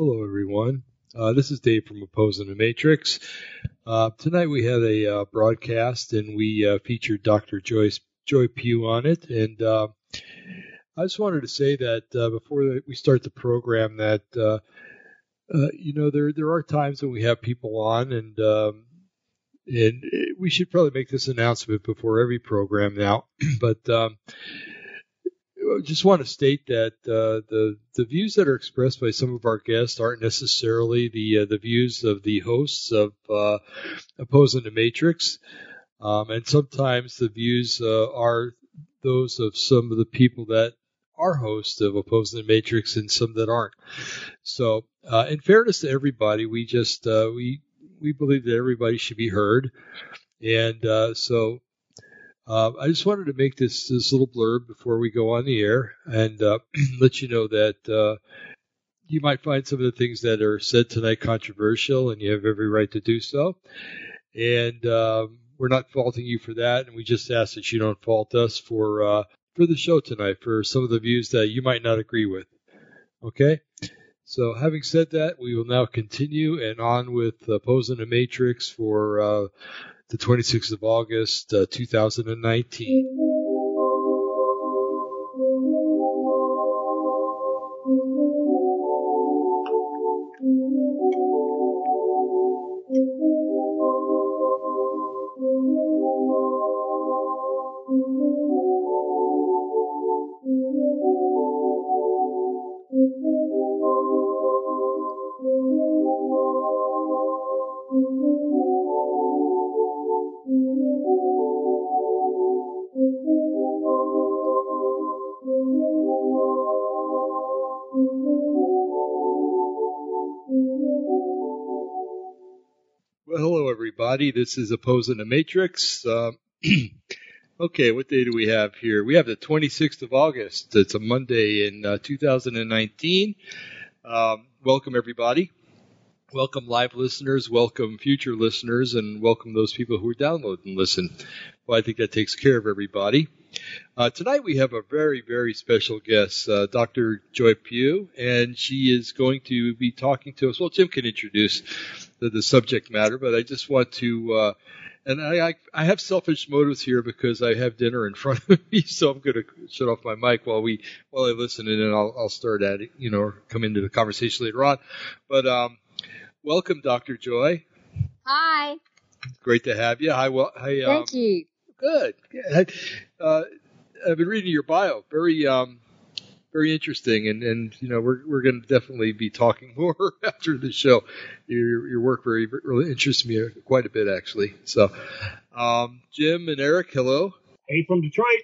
Hello, everyone. Uh, this is Dave from Opposing the Matrix. Uh, tonight we had a uh, broadcast and we uh, featured Dr. Joyce Joye Pugh on it. And uh, I just wanted to say that uh, before we start the program, that you know there there are times when we have people on, and um, and we should probably make this announcement before every program now. but um, just want to state that uh, the the views that are expressed by some of our guests aren't necessarily the uh, the views of the hosts of uh, opposing the Matrix, um, and sometimes the views uh, are those of some of the people that are hosts of opposing the Matrix and some that aren't. So, uh, in fairness to everybody, we just uh, we we believe that everybody should be heard, and so uh, I just wanted to make this this little blurb before we go on the air and uh, let you know that uh, you might find some of the things that are said tonight controversial, and you have every right to do so. And um, we're not faulting you for that, and we just ask that you don't fault us for uh, for the show tonight for some of the views that you might not agree with. Okay. So, having said that, we will now continue and on with Opposing the Matrix for uh, the 26th of August, uh, 2019. Everybody. This is Opposing the Matrix. Uh, okay, what day do we have here? We have the 26th of August. It's a Monday in uh, 2019. Um, welcome, everybody. Welcome, live listeners. Welcome, future listeners, and welcome those people who download and listen. Well, I think that takes care of everybody. Uh, tonight we have a very, very special guest, uh, Dr. Joye Pugh, and she is going to be talking to us. Well, Jim can introduce the, the subject matter, but I just want to, uh, and I, I, I have selfish motives here because I have dinner in front of me, so I'm going to shut off my mic while we while I listen, and then I'll, I'll start at it, you know, or come into the conversation later on. But um, welcome, Dr. Joye. Hi. Great to have you. Hi. Well, hi. Um, Thank you. Good. Uh, I've been reading your bio. Very um, very interesting, and and you know we're we're going to definitely be talking more after the show. Your your work very really interests me quite a bit actually. So, um, Jim and Eric, hello. Hey from Detroit.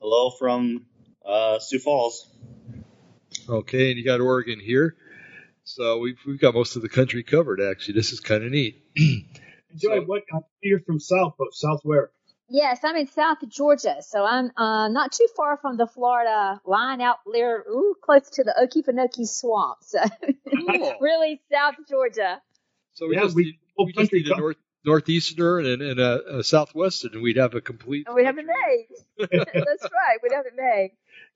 Hello from uh, Sioux Falls. Okay, and you got Oregon here. So we've we've got most of the country covered. Actually, this is kind of neat. Joye, so, what? You're from South, but South where? Yes, I'm in South Georgia, so I'm uh, not too far from the Florida line out there, ooh, close to the Okefenokee Swamp. So cool. really South Georgia. So we yeah, just, we, we just need a north, northeasterner and, and a, a southwestern, and we'd have a complete. we'd have it made. That's right, we'd have it made.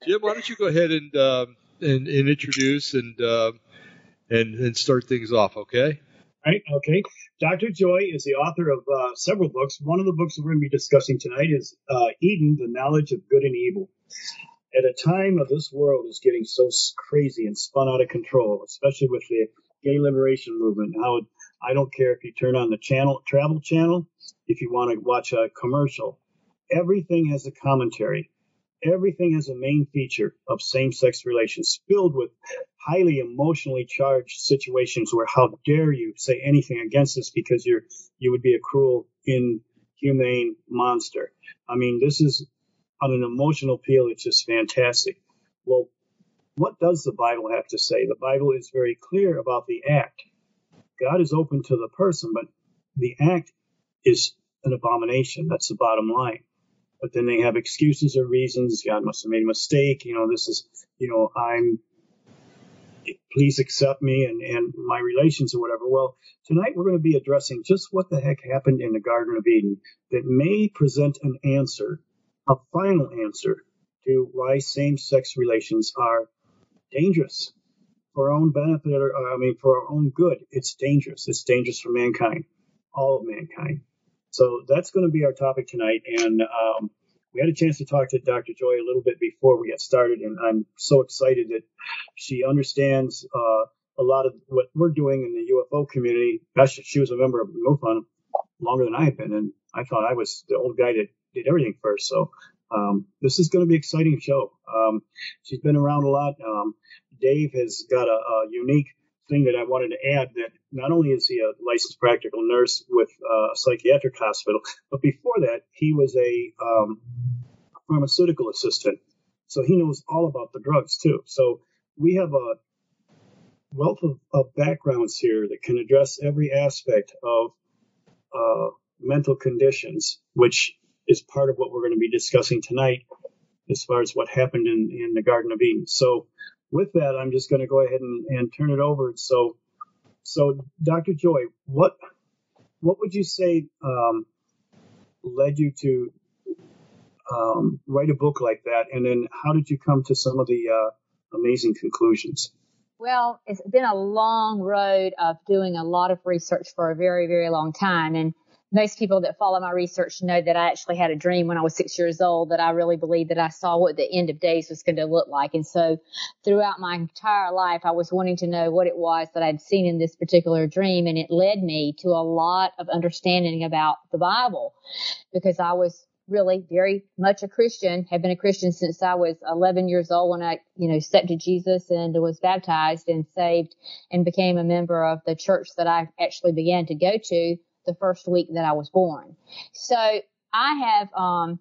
Jim, why don't you go ahead and um, and, and, introduce and uh, and and start things off, okay? Right. Okay. Dr. Joye is the author of uh, several books. One of the books we're going to be discussing tonight is uh, Eden, the Knowledge of Good and Evil. At a time of this world is getting so crazy and spun out of control, especially with the gay liberation movement. How I don't care if you turn on the channel, travel channel, if you want to watch a commercial, everything has a commentary everything has a main feature of same-sex relations filled with highly emotionally charged situations where how dare you say anything against this because you're you would be a cruel inhumane monster. I mean this is on an emotional appeal it's just fantastic. Well what does the bible have to say? The bible is very clear about the act. God is open to the person but the act is an abomination. That's the bottom line but then they have excuses or reasons. God must have made a mistake. You know, this is, you know, I'm, please accept me and, and my relations or whatever. Well, tonight we're going to be addressing just what the heck happened in the Garden of Eden that may present an answer, a final answer to why same sex relations are dangerous. for our own benefit, or I mean, for our own good, it's dangerous. It's dangerous for mankind, all of mankind. So that's going to be our topic tonight. And um, we had a chance to talk to Dr. Joye a little bit before we got started, and I'm so excited that she understands uh, a lot of what we're doing in the UFO community. Gosh, she was a member of MUFON longer than I have been, and I thought I was the old guy that did everything first. So um, this is going to be an exciting show. Um, she's been around a lot. Um, Dave has got a, a, unique thing that I wanted to add that not only is he a licensed practical nurse with a psychiatric hospital, but before that, he was a um, pharmaceutical assistant. So he knows all about the drugs too. So we have a wealth of, of backgrounds here that can address every aspect of uh, mental conditions, which is part of what we're going to be discussing tonight as far as what happened in, in the Garden of Eden. So, with that, I'm just going to go ahead and, and turn it over. So, so Dr. Joye, what what would you say um, led you to um, write a book like that, and then how did you come to some of the uh, amazing conclusions? Well, it's been a long road of doing a lot of research for a very, very long time. And most people that follow my research know that I actually had a dream when I was six years old that I really believed that I saw what the end of days was going to look like. And so throughout my entire life, I was wanting to know what it was that I'd seen in this particular dream. And it led me to a lot of understanding about the Bible because I was really very much a Christian, have been a Christian since I was 11 years old when I, you know, accepted Jesus and was baptized and saved and became a member of the church that I actually began to go to the first week that I was born. So I have, um,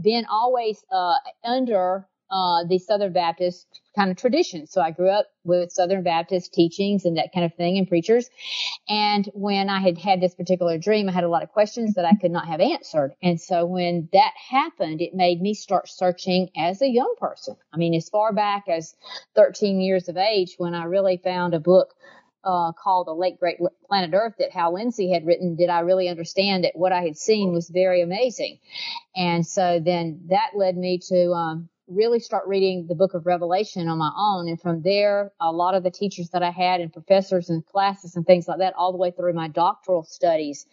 been always, uh, under uh, the Southern Baptist kind of tradition. So I grew up with Southern Baptist teachings and that kind of thing and preachers. And when I had had this particular dream, I had a lot of questions that I could not have answered. And so when that happened, it made me start searching as a young person. I mean, as far back as 13 years of age when I really found a book uh, called The Late Great Planet Earth that Hal Lindsey had written, did I really understand that what I had seen was very amazing. And so then that led me to um, really start reading the book of Revelation on my own. And from there, a lot of the teachers that I had and professors and classes and things like that, all the way through my doctoral studies,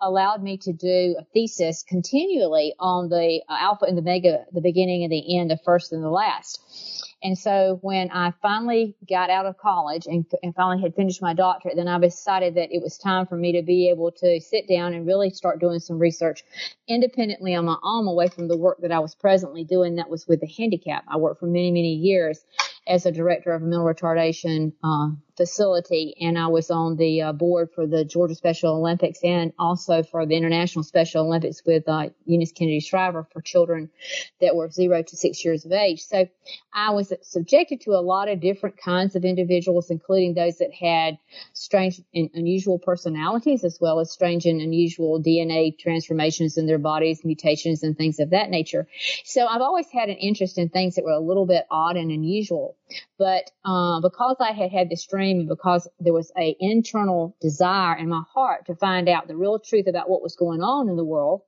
allowed me to do a thesis continually on the uh, Alpha and the Omega, the beginning and the end, the first and the last. And so when I finally got out of college and, and, finally had finished my doctorate, then I decided that it was time for me to be able to sit down and really start doing some research independently on my own away from the work that I was presently doing that was with the handicap. I worked for many, many years as a director of a mental retardation uh, facility, and I was on the uh, board for the Georgia Special Olympics and also for the International Special Olympics with uh, Eunice Kennedy Shriver for children that were zero to six years of age. So I was subjected to a lot of different kinds of individuals, including those that had strange and unusual personalities, as well as strange and unusual DNA transformations in their bodies, mutations, and things of that nature. So I've always had an interest in things that were a little bit odd and unusual. But uh, because I had had this dream and because there was a internal desire in my heart to find out the real truth about what was going on in the world,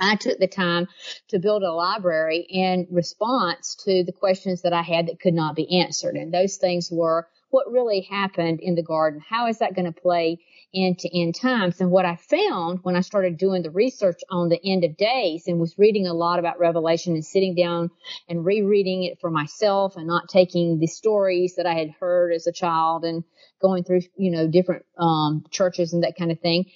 I took the time to build a library in response to the questions that I had that could not be answered. And those things were what really happened in the garden? How is that going to play into end times? And what I found when I started doing the research on the end of days and was reading a lot about Revelation and sitting down and rereading it for myself and not taking the stories that I had heard as a child and going through, you know, different um, churches and that kind of thing.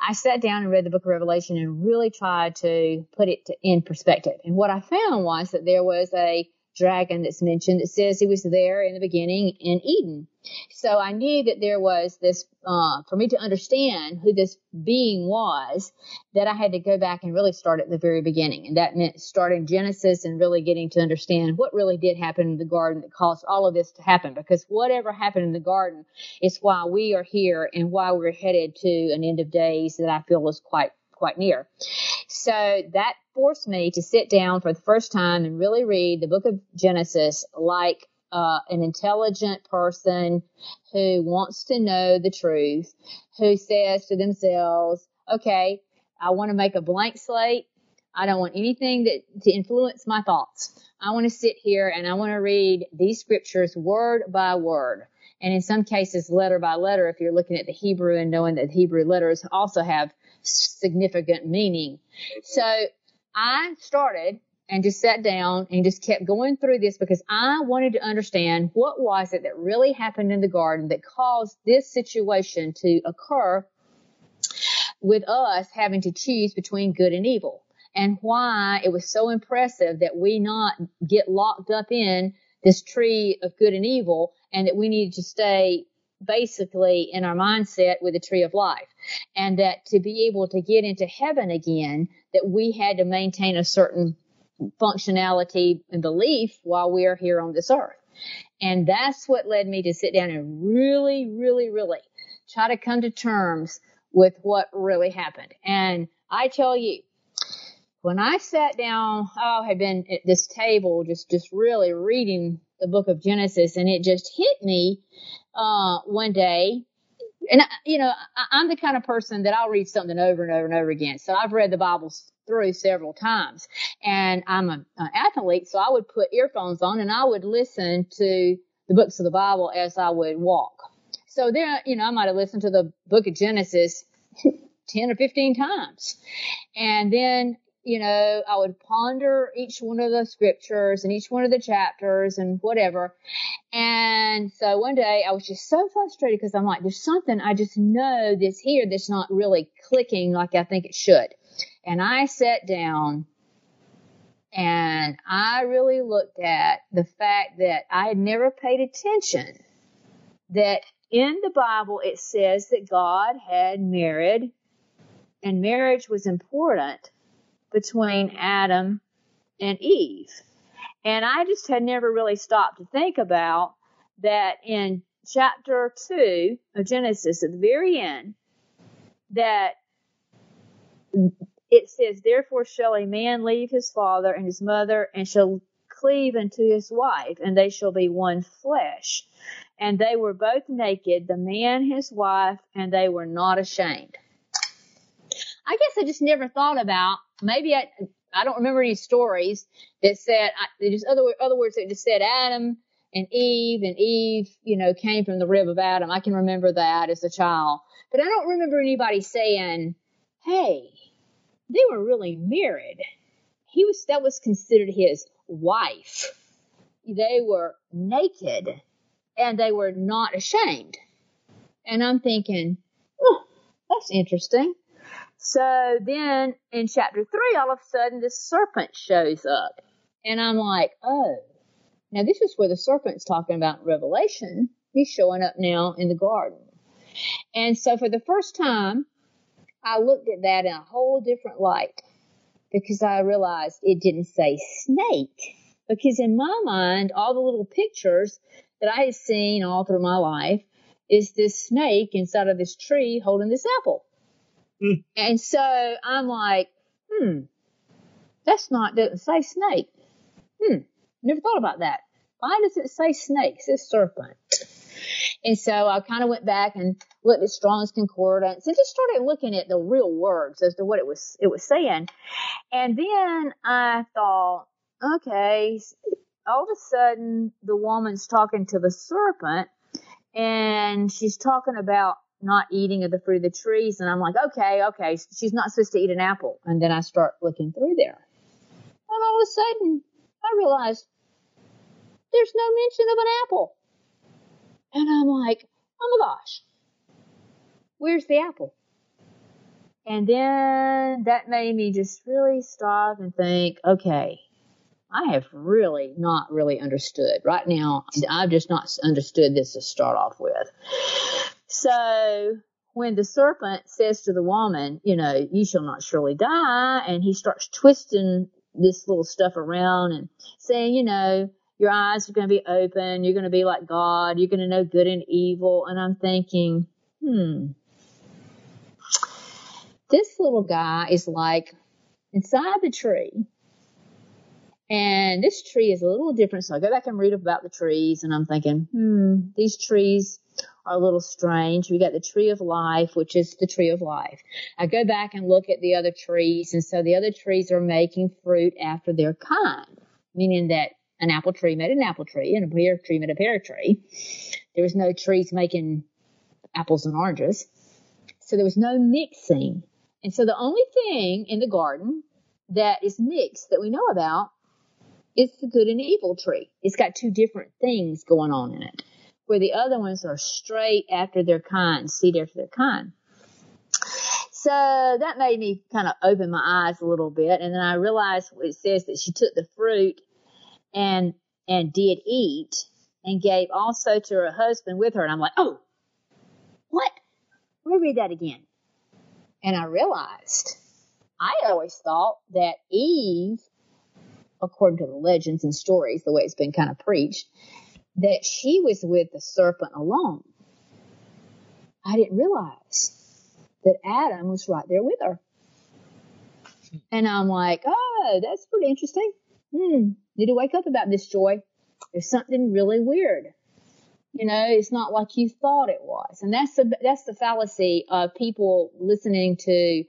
I sat down and read the book of Revelation and really tried to put it to, in perspective. And what I found was that there was a dragon that's mentioned that says he was there in the beginning in Eden. So I knew that there was this, uh, for me to understand who this being was, that I had to go back and really start at the very beginning. And that meant starting Genesis and really getting to understand what really did happen in the garden that caused all of this to happen. Because whatever happened in the garden is why we are here and why we're headed to an end of days that I feel is quite quite near. So that forced me to sit down for the first time and really read the book of Genesis like uh, an intelligent person who wants to know the truth, who says to themselves, okay, I want to make a blank slate. I don't want anything that to influence my thoughts. I want to sit here and I want to read these scriptures word by word. and in some cases letter by letter if you're looking at the Hebrew and knowing that Hebrew letters also have significant meaning. So I started and just sat down and just kept going through this because I wanted to understand what was it that really happened in the garden that caused this situation to occur with us having to choose between good and evil and why it was so impressive that we not get locked up in this tree of good and evil and that we needed to stay basically in our mindset with the tree of life. And that to be able to get into heaven again that we had to maintain a certain functionality and belief while we are here on this earth. And that's what led me to sit down and really really really try to come to terms with what really happened. And i tell you when I sat down, oh, I had been at this table just, just really reading the book of Genesis and it just hit me, uh, one day. And, you know, I, I'm the kind of person that I'll read something over and over and over again. So I've read the Bible through several times and I'm a, an athlete. So I would put earphones on and I would listen to the books of the Bible as I would walk. So there, you know, I might have listened to the book of Genesis 10 or 15 times. And then you know, I would ponder each one of the scriptures and each one of the chapters and whatever. And so one day I was just so frustrated because I'm like, there's something I just know this here that's not really clicking like I think it should. And I sat down and I really looked at the fact that I had never paid attention that in the Bible it says that God had married and marriage was important between Adam and Eve. And I just had never really stopped to think about that in chapter 2 of Genesis, at the very end, that it says, Therefore shall a man leave his father and his mother and shall cleave unto his wife, and they shall be one flesh. And they were both naked, the man, his wife, and they were not ashamed. I guess I just never thought about maybe I I don't remember any stories that said I, just other other words that just said Adam and Eve and Eve you know came from the rib of Adam. I can remember that as a child, but I don't remember anybody saying, "Hey, they were really married." He was that was considered his wife. They were naked and they were not ashamed. And I'm thinking, oh, that's interesting. So then in chapter three, all of a sudden this serpent shows up. And I'm like, oh, now this is where the serpent's talking about Revelation. He's showing up now in the garden. And so for the first time, I looked at that in a whole different light because I realized it didn't say snake. Because in my mind, all the little pictures that I had seen all through my life is this snake inside of this tree holding this apple. And so I'm like, hmm, that's not, doesn't say snake. Hmm, never thought about that. Why does it say snake? It says serpent. And so I kind of went back and looked at Strong's Concordance and just started looking at the real words as to what it was, it was saying. And then I thought, okay, all of a sudden the woman's talking to the serpent and she's talking about not eating of the fruit of the trees. And I'm like, okay, okay, she's not supposed to eat an apple. And then I start looking through there. And all of a sudden, I realize there's no mention of an apple. And I'm like, oh my gosh, where's the apple? And then that made me just really stop and think, okay, I have really not really understood. Right now, I've just not understood this to start off with. So when the serpent says to the woman, you know, you shall not surely die, and he starts twisting this little stuff around and saying, you know, your eyes are going to be open, you're going to be like God, you're going to know good and evil. And I'm thinking, hmm, this little guy is like inside the tree. And this tree is a little different. So I go back and read about the trees and I'm thinking, hmm, these trees are a little strange. We got the tree of life, which is the tree of life. I go back and look at the other trees, and so the other trees are making fruit after their kind, meaning that an apple tree made an apple tree and a pear tree made a pear tree. There was no trees making apples and oranges. So there was no mixing. And so the only thing in the garden that is mixed that we know about is the good and evil tree. It's got two different things going on in it, where the other ones are straight after their kind, seed after their kind. So that made me kind of open my eyes a little bit. And then I realized it says that she took the fruit and, and did eat and gave also to her husband with her. And I'm like, oh, what? Let me read that again. And I realized I always thought that Eve, according to the legends and stories, the way it's been kind of preached, that she was with the serpent alone. I didn't realize that Adam was right there with her. And I'm like, oh, that's pretty interesting. Hmm, need to wake up about this, Joye. There's something really weird. You know, it's not like you thought it was. And that's the, that's the fallacy of people listening to,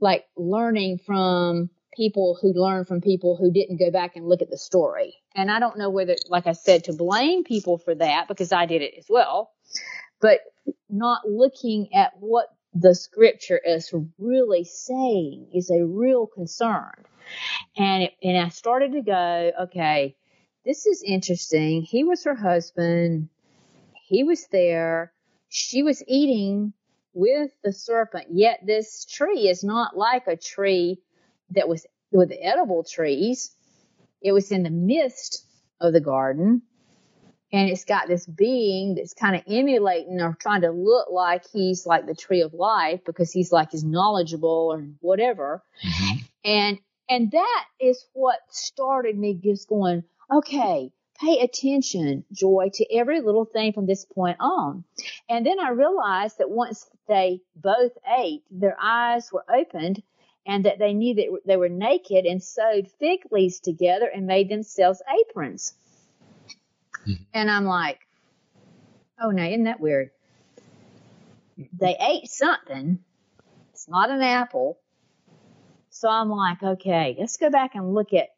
like, learning from people who learn from people who didn't go back and look at the story. And I don't know whether, like I said, to blame people for that because I did it as well, but not looking at what the scripture is really saying is a real concern. And it, and I started to go, okay, this is interesting. He was her husband. He was there. She was eating with the serpent. Yet this tree is not like a tree that was with the edible trees. It was in the midst of the garden and it's got this being that's kind of emulating or trying to look like he's like the tree of life because he's like he's knowledgeable or whatever. Mm-hmm. And and that is what started me just going, okay, pay attention, Joye, to every little thing from this point on. And then I realized that once they both ate, their eyes were opened and that they knew that they were naked and sewed fig leaves together and made themselves aprons. Mm-hmm. And I'm like, oh, now isn't that weird? They ate something. It's not an apple. So I'm like, okay, let's go back and look at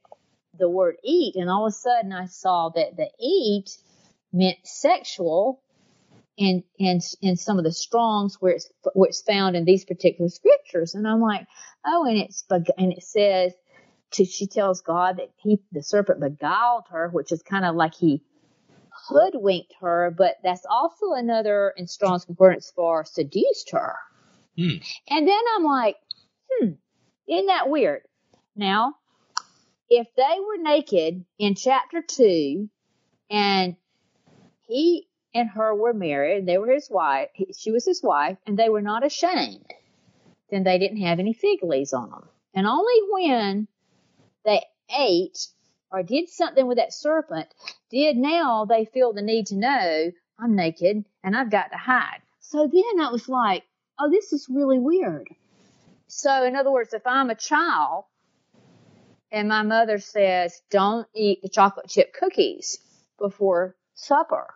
the word eat. And all of a sudden I saw that the eat meant sexual in, in, in some of the Strongs where it's, where it's found in these particular scriptures. And I'm like, oh, and it's, and it says, to, she tells God that he, the serpent beguiled her, which is kind of like he hoodwinked her, but that's also another in Strong's concordance for seduced her. Hmm. And then I'm like, hmm, isn't that weird? Now, if they were naked in chapter two and he and her were married and they were his wife, she was his wife, and they were not ashamed, then they didn't have any fig leaves on them. And only when they ate or did something with that serpent, did now they feel the need to know I'm naked and I've got to hide. So then I was like, oh, this is really weird. So in other words, if I'm a child and my mother says, don't eat the chocolate chip cookies before supper,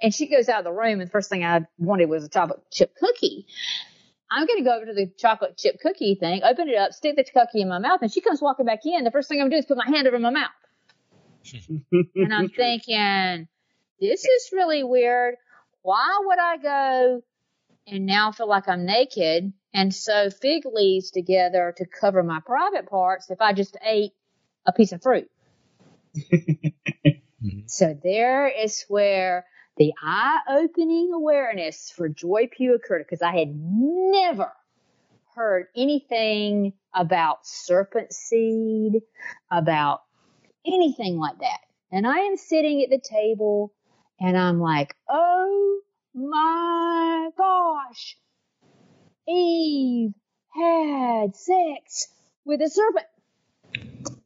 and she goes out of the room and the first thing I wanted was a chocolate chip cookie. I'm going to go over to the chocolate chip cookie thing, open it up, stick the cookie in my mouth, and she comes walking back in. The first thing I'm going to do is put my hand over my mouth. and I'm thinking, this is really weird. Why would I go and now feel like I'm naked and sew fig leaves together to cover my private parts if I just ate a piece of fruit? so there is where the eye opening awareness for Joye Pugh occurred because I had never heard anything about serpent seed, about anything like that. And I am sitting at the table and I'm like, oh my gosh, Eve had sex with a serpent.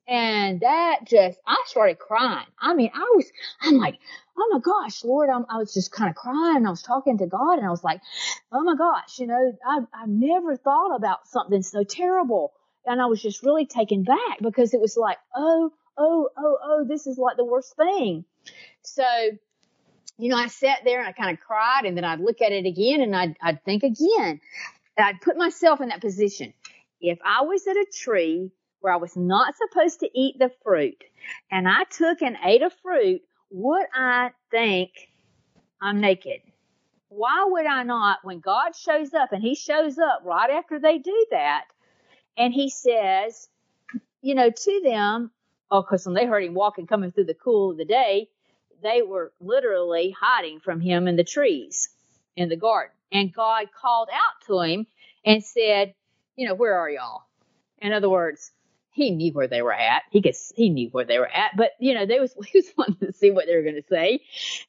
And that just, I started crying. I mean, I was, I'm like, oh my gosh, Lord, I'm, i was just kind of crying. And I was talking to God and I was like, oh my gosh, you know, I've, I've never thought about something so terrible. And I was just really taken back because it was like, oh, oh, oh, oh, this is like the worst thing. So, you know, I sat there and I kind of cried and then I'd look at it again and I'd, I'd think again. And I'd put myself in that position. If I was at a tree where I was not supposed to eat the fruit and I took and ate a fruit would I think I'm naked. Why would I not, when God shows up and he shows up right after they do that, and he says, you know, to them, oh, cause when they heard him walking, coming through the cool of the day, they were literally hiding from him in the trees in the garden. And God called out to him and said, you know, where are y'all? In other words, he knew where they were at. He could, he knew where they were at, but you know, they was, he was wanting to see what they were going to say.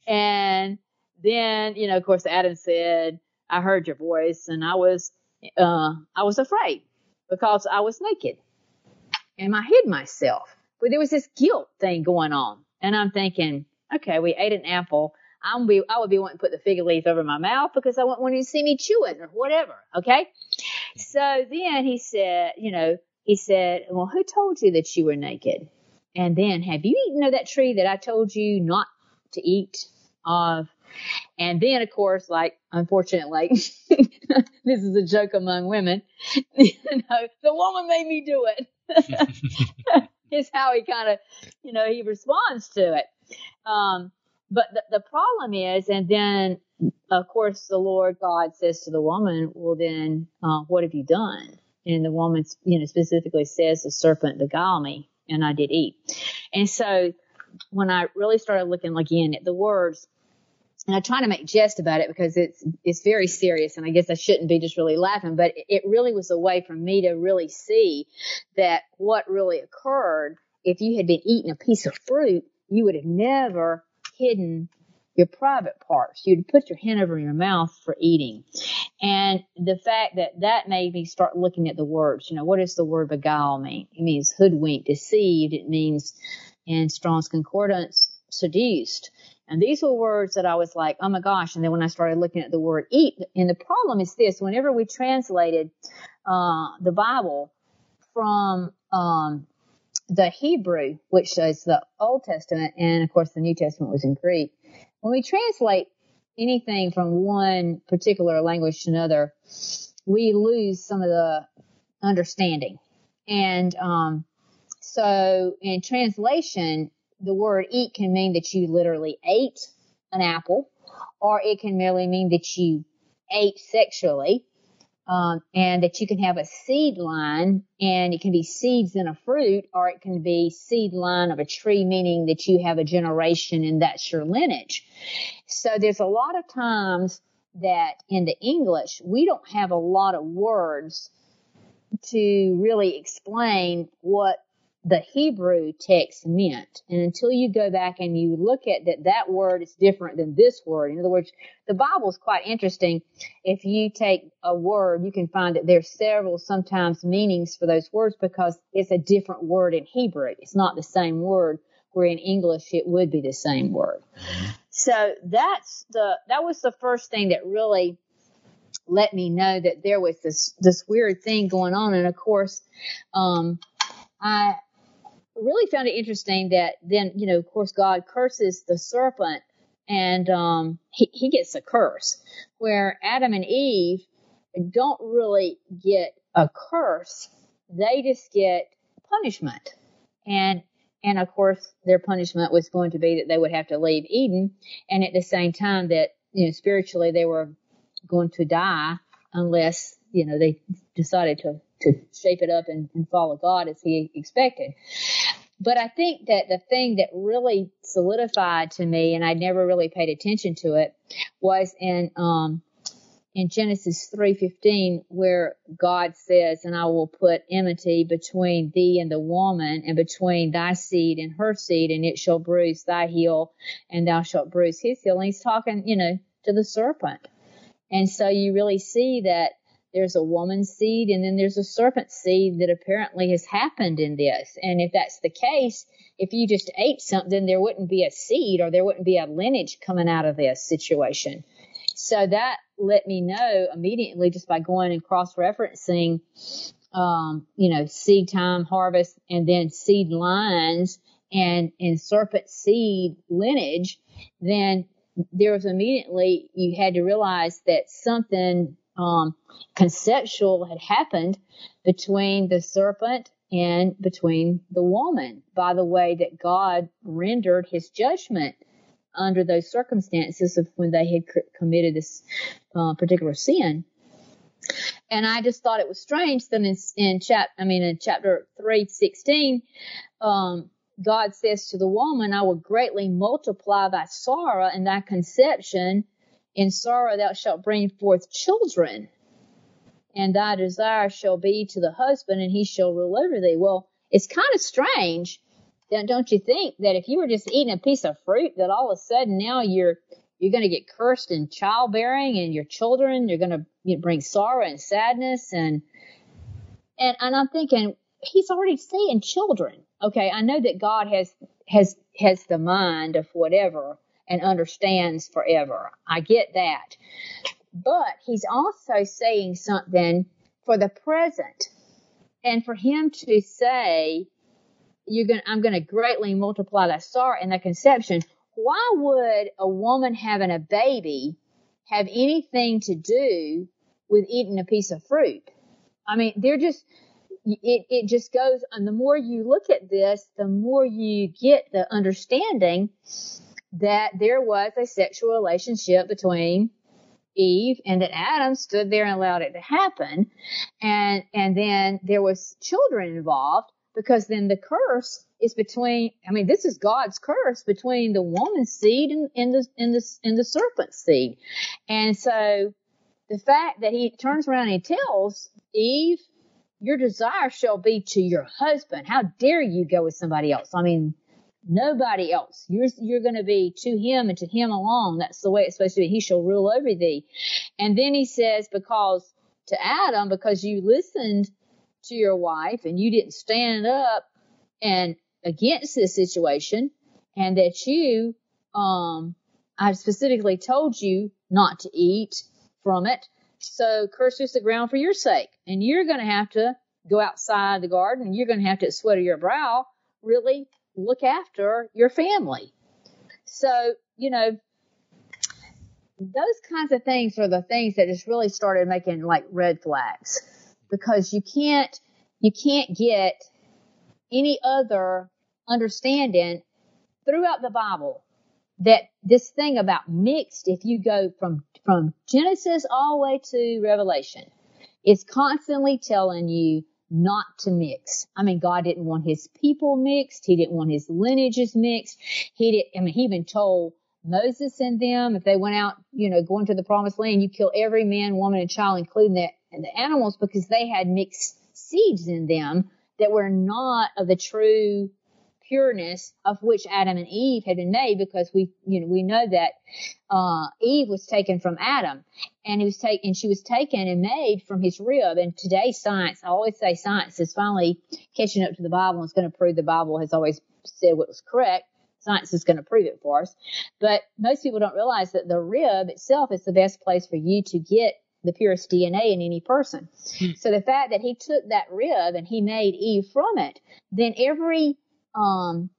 And then, you know, of course, Adam said, I heard your voice and I was, uh, I was afraid because I was naked and I hid myself. But there was this guilt thing going on. And I'm thinking, okay, we ate an apple. I'm be, I would be wanting to put the fig leaf over my mouth because I want when you see me chew it or whatever. Okay. So then he said, you know, he said, well, who told you that you were naked? And then have you eaten of that tree that I told you not to eat of? And then, of course, like, unfortunately, this is a joke among women. you know, the woman made me do it. is how he kind of, you know, he responds to it. Um, but the, the problem is, and then of course the Lord God says to the woman, well then, uh, what have you done? And the woman, you know, specifically says the serpent beguiled me and I did eat. And so when I really started looking again at the words, and I try to make jest about it because it's it's very serious, and I guess I shouldn't be just really laughing, but it really was a way for me to really see that what really occurred if you had been eating a piece of fruit, you would have never hidden your private parts. You'd put your hand over your mouth for eating. And the fact that that made me start looking at the words. You know, what does the word beguile mean? It means hoodwinked, deceived. It means in Strong's Concordance, seduced. And these were words that I was like, oh my gosh. And then when I started looking at the word eat, and the problem is this, whenever we translated, uh, the Bible from, um, the Hebrew, which is the Old Testament, and of course the New Testament was in Greek. When we translate anything from one particular language to another, we lose some of the understanding. And um, so in translation, the word eat can mean that you literally ate an apple, or it can merely mean that you ate sexually, um, and that you can have a seed line and it can be seeds in a fruit or it can be seed line of a tree, meaning that you have a generation and that's your lineage. So there's a lot of times that in the English, we don't have a lot of words to really explain what the Hebrew text meant. And until you go back and you look at that, that word is different than this word. In other words, the Bible is quite interesting. If you take a word, you can find that there's several sometimes meanings for those words because it's a different word in Hebrew. It's not the same word where in English it would be the same word. So that's the, that was the first thing that really let me know that there was this, this weird thing going on. And of course, um, I, really found it interesting that then, you know, of course, God curses the serpent and um, he, he gets a curse, where Adam and Eve don't really get a curse, they just get punishment. And and of course, their punishment was going to be that they would have to leave Eden, and at the same time that you know spiritually they were going to die unless you know they decided to to shape it up and, and follow God as He expected. But I think that the thing that really solidified to me, and I never really paid attention to it, was in um, in Genesis 3:15 where God says, "And I will put enmity between thee and the woman, and between thy seed and her seed, and it shall bruise thy heel, and thou shalt bruise his heel." And he's talking, you know, to the serpent. And so you really see that there's a woman's seed and then there's a serpent seed that apparently has happened in this. And if that's the case, if you just ate something, there wouldn't be a seed or there wouldn't be a lineage coming out of this situation. So that let me know immediately just by going and cross referencing, um, you know, seed time, harvest, and then seed lines and, and serpent seed lineage, then there was immediately, you had to realize that something um, conceptual had happened between the serpent and between the woman by the way that God rendered his judgment under those circumstances of when they had committed this uh, particular sin. And I just thought it was strange that in, in chap, I mean, in chapter three sixteen, um, God says to the woman, I will greatly multiply thy sorrow and thy conception. In sorrow thou shalt bring forth children, and thy desire shall be to the husband, and he shall rule over thee. Well, it's kind of strange, don't you think, that if you were just eating a piece of fruit, that all of a sudden now you're you're going to get cursed in childbearing, and your children you're going to you know, bring sorrow and sadness, and and and I'm thinking he's already saying children okay, I know that God has has has the mind of whatever and understands forever. I get that. But he's also saying something for the present. And for him to say, you're going I'm going to greatly multiply that sorrow and the conception. Why would a woman having a baby have anything to do with eating a piece of fruit? I mean, they're just, it, it just goes, and the more you look at this, the more you get the understanding that there was a sexual relationship between Eve and that Adam stood there and allowed it to happen. And, and then there was children involved because then the curse is between, I mean, this is God's curse between the woman's seed and, the, and the, and the serpent's seed. And so the fact that he turns around and tells Eve your desire shall be to your husband. How dare you go with somebody else? I mean, nobody else. You're, you're going to be to him and to him alone. That's the way it's supposed to be. He shall rule over thee. And then he says, because to Adam, because you listened to your wife and you didn't stand up and against this situation and that you, um, I specifically told you not to eat from it so curse curses the ground for your sake. And you're going to have to go outside the garden and you're going to have to sweat your brow, really look after your family. So, you know, those kinds of things are the things that just really started making like red flags because you can't, you can't get any other understanding throughout the Bible that this thing about mixed, if you go from, from Genesis all the way to Revelation, it's constantly telling you not to mix. I mean, God didn't want his people mixed. He didn't want his lineages mixed. He did, I mean, he even told Moses and them, if they went out, you know, going to the promised land, you kill every man, woman, and child, including the, and the animals, because they had mixed seeds in them that were not of the true pureness of which Adam and Eve had been made because we, you know, we know that, uh, Eve was taken from Adam and he was taken, she was taken and made from his rib. And today science, I always say science is finally catching up to the Bible and it's going to prove the Bible has always said what was correct. Science is going to prove it for us. But most people don't realize that the rib itself is the best place for you to get the purest DNA in any person. Hmm. So the fact that he took that rib and he made Eve from it, then every um,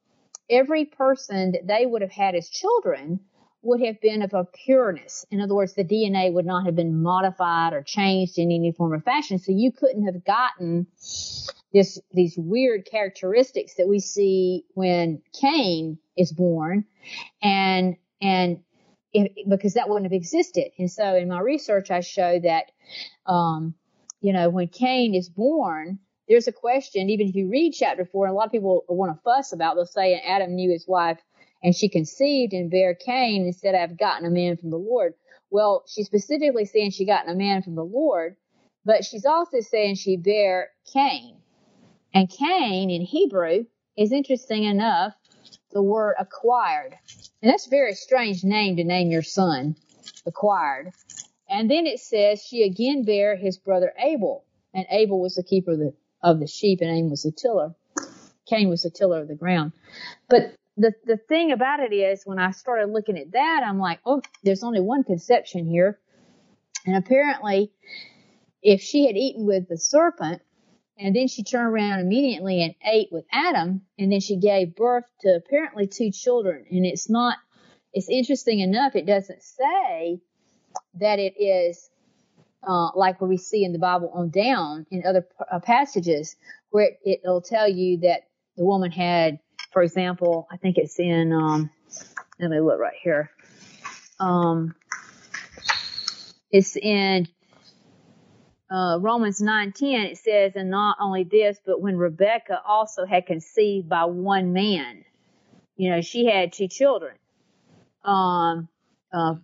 every person that they would have had as children would have been of a pureness. In other words, the DNA would not have been modified or changed in any form or fashion. So you couldn't have gotten this, these weird characteristics that we see when Cain is born and, and because that wouldn't have existed. And so in my research, I show that, um, you know, when Cain is born, there's a question, even if you read chapter four, and a lot of people want to fuss about, they'll say Adam knew his wife and she conceived and bare Cain and said, I've gotten a man from the Lord. Well, she's specifically saying she gotten a man from the Lord, but she's also saying she bare Cain. And Cain in Hebrew is interesting enough, the word acquired. And that's a very strange name to name your son, acquired. And then it says she again bare his brother Abel. And Abel was the keeper of the of the sheep, and Cain was the tiller. Cain was the tiller of the ground. But the the thing about it is, when I started looking at that, I'm like, oh, there's only one conception here, and apparently, if she had eaten with the serpent, and then she turned around immediately and ate with Adam, and then she gave birth to apparently two children, and it's not. It's interesting enough. It doesn't say that it is uh, like what we see in the Bible on down in other uh, passages where it, will tell you that the woman had, for example, I think it's in, um, let me look right here. Um, it's in uh, Romans 9:10. It says, and not only this, but when Rebecca also had conceived by one man, you know, she had two children. Um, uh,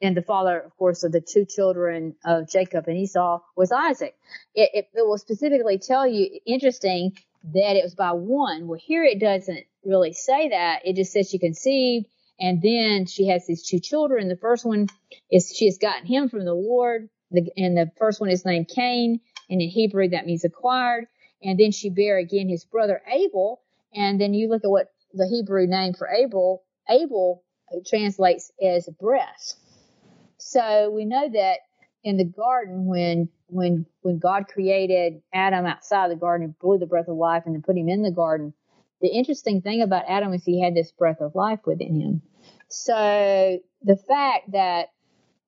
and the father, of course, of the two children of Jacob and Esau was Isaac. It, it, it will specifically tell you, interesting, that it was by one. Well, here it doesn't really say that. It just says she conceived and then she has these two children. The first one is she has gotten him from the Lord. The, and the first one is named Cain. And in Hebrew, that means acquired. And then she bare again his brother Abel. And then you look at what the Hebrew name for Abel, Abel translates as breast. So we know that in the garden when when when God created Adam outside the garden and blew the breath of life and then put him in the garden, the interesting thing about Adam is he had this breath of life within him. So the fact that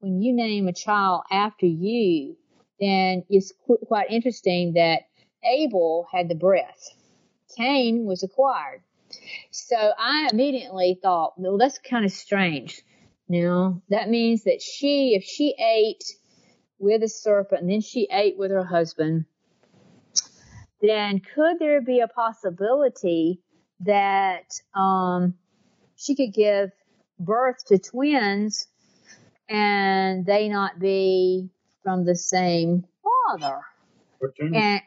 when you name a child after you, then it's qu- quite interesting that Abel had the breath. Cain was acquired. So I immediately thought, well, that's kind of strange. Now, that means that she, if she ate with a serpent and then she ate with her husband, then could there be a possibility that um, she could give birth to twins and they not be from the same father? And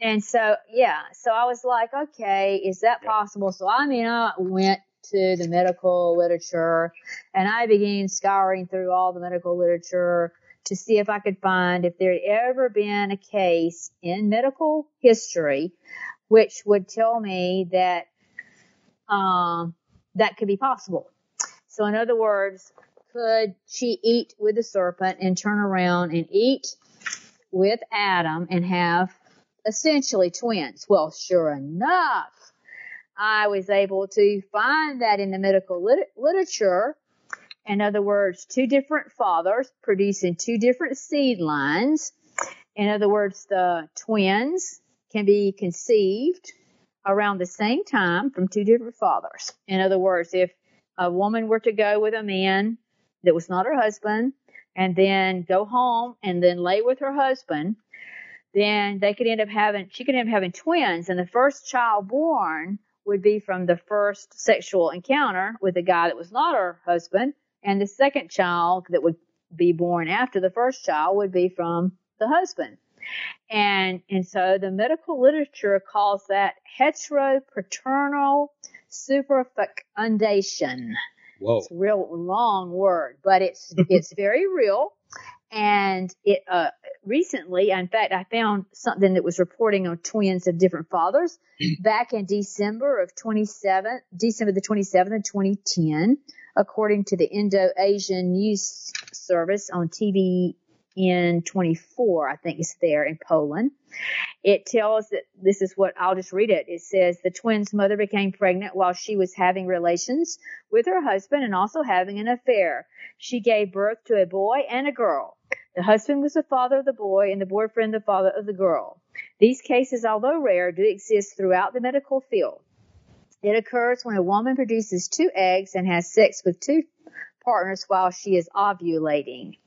and so yeah, so I was like, okay, is that possible? So I mean, I went to the medical literature and I began scouring through all the medical literature to see if I could find if there had ever been a case in medical history which would tell me that um, that could be possible. So in other words, could she eat with the serpent and turn around and eat with Adam and have essentially twins? Well, sure enough, I was able to find that in the medical lit- literature. In other words, two different fathers producing two different seed lines. In other words, the twins can be conceived around the same time from two different fathers. In other words, if a woman were to go with a man that was not her husband and then go home and then lay with her husband, then they could end up having, she could end up having twins and the first child born would be from the first sexual encounter with a guy that was not her husband and the second child that would be born after the first child would be from the husband. And, and so the medical literature calls that heteropaternal superfecundation. Whoa. It's a real long word, but it's, it's very real. And it, uh, recently, in fact, I found something that was reporting on twins of different fathers back in December of 27, December the 27th of 2010, according to the Indo-Asian News Service on TV in 24, I think it's there in Poland. It tells that this is what I'll just read it. It says the twins' mother became pregnant while she was having relations with her husband and also having an affair. She gave birth to a boy and a girl. The husband was the father of the boy and the boyfriend the father of the girl. These cases, although rare, do exist throughout the medical field. It occurs when a woman produces two eggs and has sex with two partners while she is ovulating.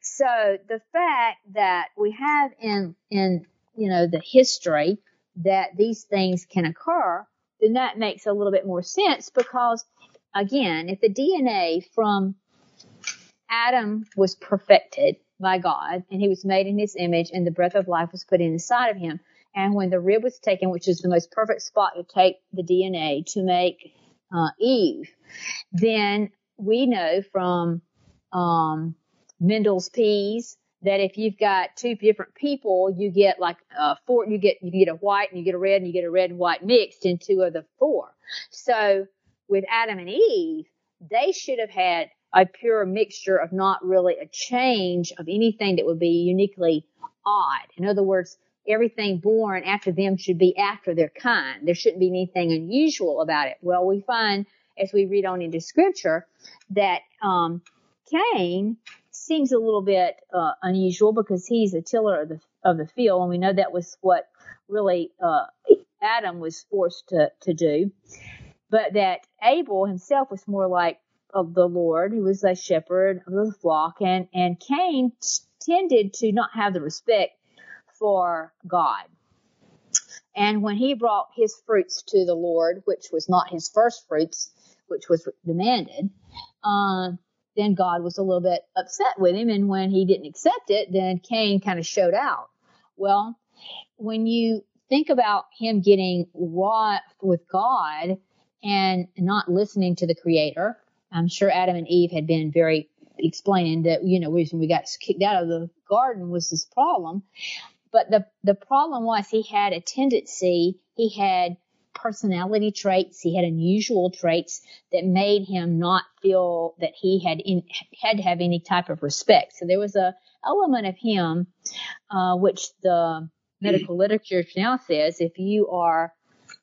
So the fact that we have in, in, you know, the history that these things can occur, then that makes a little bit more sense because again, if the DNA from Adam was perfected by God and he was made in his image and the breath of life was put inside of him, and when the rib was taken, which is the most perfect spot to take the DNA to make uh, Eve, then we know from um, Mendel's peas that if you've got two different people, you get like four. You get you get a white and you get a red and you get a red and white mixed in two of the four. So with Adam and Eve, they should have had a pure mixture of not really a change of anything that would be uniquely odd. In other words, everything born after them should be after their kind. There shouldn't be anything unusual about it. Well, we find as we read on into scripture that um, Cain seems a little bit uh, unusual because he's a tiller of the of the field, and we know that was what really uh, Adam was forced to to do. But that Abel himself was more like of the Lord. He was a shepherd of the flock, and and Cain tended to not have the respect for God. And when he brought his fruits to the Lord, which was not his first fruits, which was demanded, uh, then God was a little bit upset with him. And when he didn't accept it, then Cain kind of showed out. Well, when you think about him getting wroth with God and not listening to the creator, I'm sure Adam and Eve had been very explaining that, you know, reason we got kicked out of the garden was this problem. But the, the problem was he had a tendency, he had personality traits, he had unusual traits that made him not feel that he had in, had to have any type of respect. So there was a element of him, uh, which the medical literature now says if you are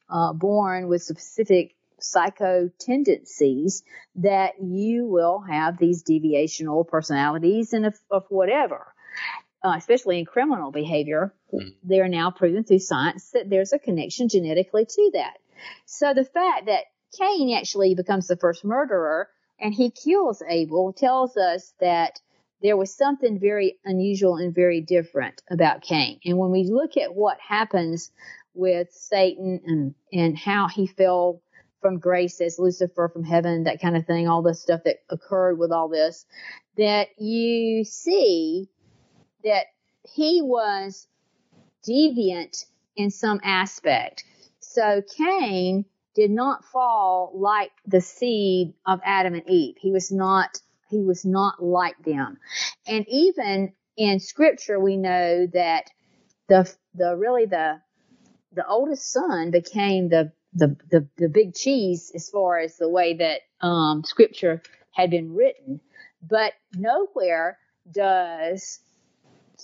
uh, born with specific psycho tendencies that you will have these deviational personalities and of, of whatever. Uh, especially in criminal behavior, mm. they're now proven through science that there's a connection genetically to that. So the fact that Cain actually becomes the first murderer and he kills Abel tells us that there was something very unusual and very different about Cain. And when we look at what happens with Satan and, and how he fell from grace as Lucifer from heaven, that kind of thing, all the stuff that occurred with all this, that you see that he was deviant in some aspect. So Cain did not fall like the seed of Adam and Eve. He was not, he was not like them. And even in scripture, we know that the, the really the, the oldest son became the the, the, the big cheese as far as the way that um, scripture had been written. But nowhere does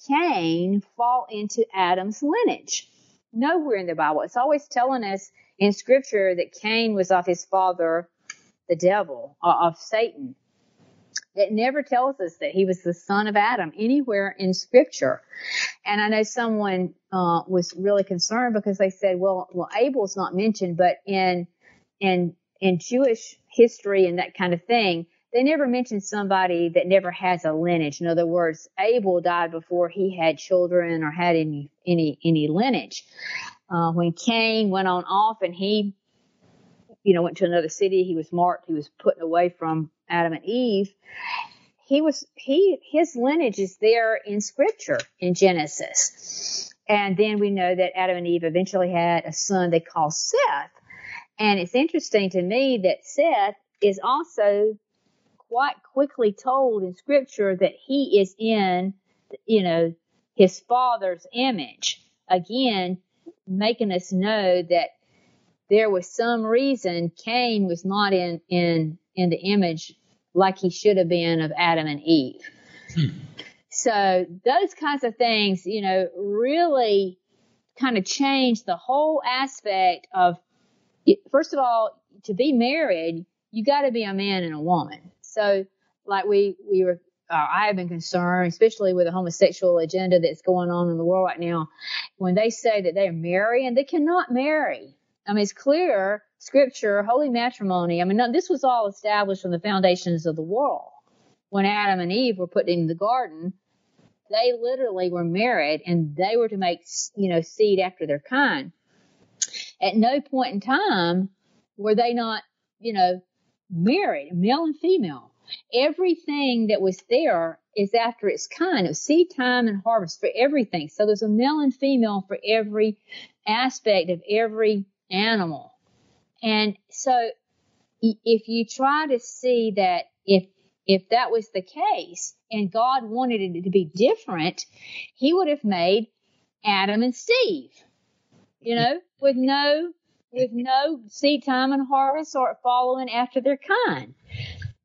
Cain fall into Adam's lineage. Nowhere in the Bible. It's always telling us in scripture that Cain was of his father, the devil, of Satan. It never tells us that he was the son of Adam anywhere in scripture. And I know someone uh, was really concerned because they said, well, well, Abel's not mentioned, but in in in Jewish history and that kind of thing, they never mention somebody that never has a lineage. In other words, Abel died before he had children or had any any any lineage. Uh, when Cain went on off and he, you know, went to another city, he was marked, he was put away from Adam and Eve. He was he his lineage is there in Scripture in Genesis, and then we know that Adam and Eve eventually had a son they call Seth. And it's interesting to me that Seth is also quite quickly told in scripture that he is in, you know, his father's image. Again, making us know that there was some reason Cain was not in, in, in the image like he should have been of Adam and Eve. Hmm. So those kinds of things, you know, really kind of change the whole aspect of, first of all, to be married, you got to be a man and a woman. So, like we we were, uh, I have been concerned, especially with the homosexual agenda that's going on in the world right now, when they say that they are marrying, they cannot marry. I mean, it's clear, scripture, holy matrimony. I mean, this was all established from the foundations of the world. When Adam and Eve were put in the garden, they literally were married and they were to make, you know, seed after their kind. At no point in time were they not, you know, married, male and female. Everything that was there is after its kind. It was seed time and harvest for everything. So there's a male and female for every aspect of every animal. And so if you try to see that if if that was the case and God wanted it to be different, he would have made Adam and Steve, you know, with no with no seed time and harvest or following after their kind.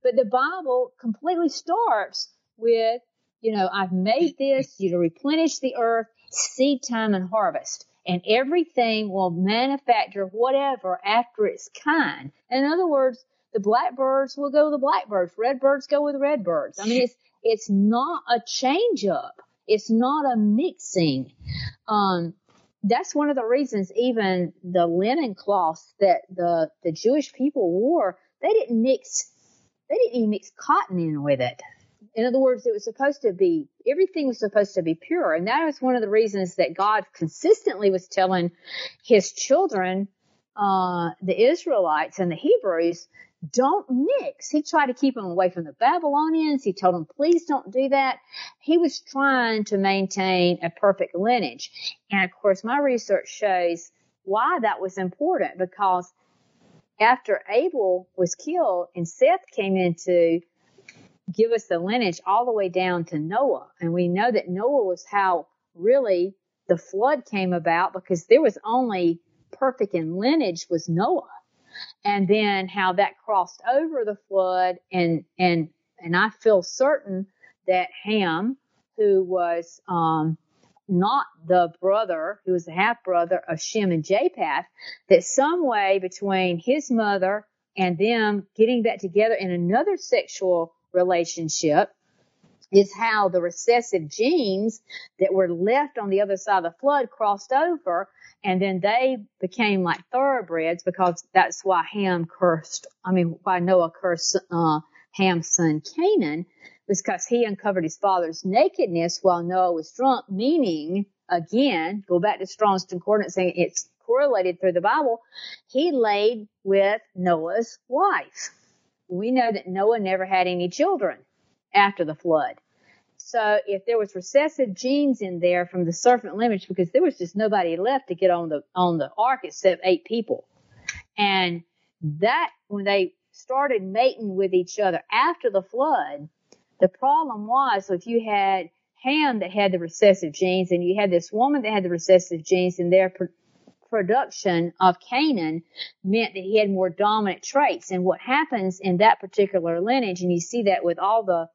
But the Bible completely starts with, you know, I've made this, you to replenish the earth, seed time and harvest. And everything will manufacture whatever after its kind. In other words, the blackbirds will go with the blackbirds, redbirds go with redbirds. I mean, it's, it's not a change up. It's not a mixing. Um, that's one of the reasons even the linen cloths that the, the Jewish people wore, they didn't mix they didn't even mix cotton in with it. In other words, it was supposed to be, everything was supposed to be pure. And that was one of the reasons that God consistently was telling his children, uh, the Israelites and the Hebrews, don't mix. He tried to keep them away from the Babylonians. He told them, please don't do that. He was trying to maintain a perfect lineage. And of course, my research shows why that was important because after Abel was killed and Seth came in to give us the lineage all the way down to Noah. And we know that Noah was how really the flood came about because there was only perfect in lineage was Noah. And then how that crossed over the flood and, and, and I feel certain that Ham, who was, um, not the brother, who was the half brother of Shem and Japheth, that some way between his mother and them getting back together in another sexual relationship is how the recessive genes that were left on the other side of the flood crossed over and then they became like thoroughbreds because that's why Ham cursed, I mean, why Noah cursed, uh, Ham's son Canaan was because he uncovered his father's nakedness while Noah was drunk, meaning, again, go back to Strong's Concordance saying it's correlated through the Bible, he laid with Noah's wife. We know that Noah never had any children after the flood. So if there was recessive genes in there from the serpent lineage, because there was just nobody left to get on the on the ark except eight people, and that when they started mating with each other after the flood, the problem was so if you had Ham that had the recessive genes and you had this woman that had the recessive genes and their production of Canaan meant that he had more dominant traits. And what happens in that particular lineage, and you see that with all the,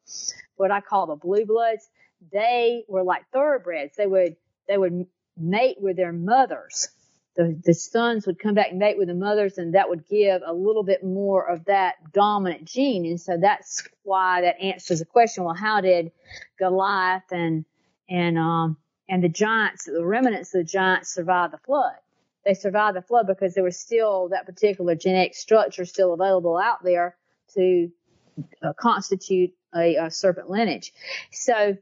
what I call the blue bloods, they were like thoroughbreds. They would, they would mate with their mothers the, the sons would come back and mate with the mothers and that would give a little bit more of that dominant gene. And so that's why that answers the question, well, how did Goliath and, and, um, and the giants, the remnants of the giants survive the flood? They survived the flood because there was still that particular genetic structure still available out there to uh, constitute a, a serpent lineage. So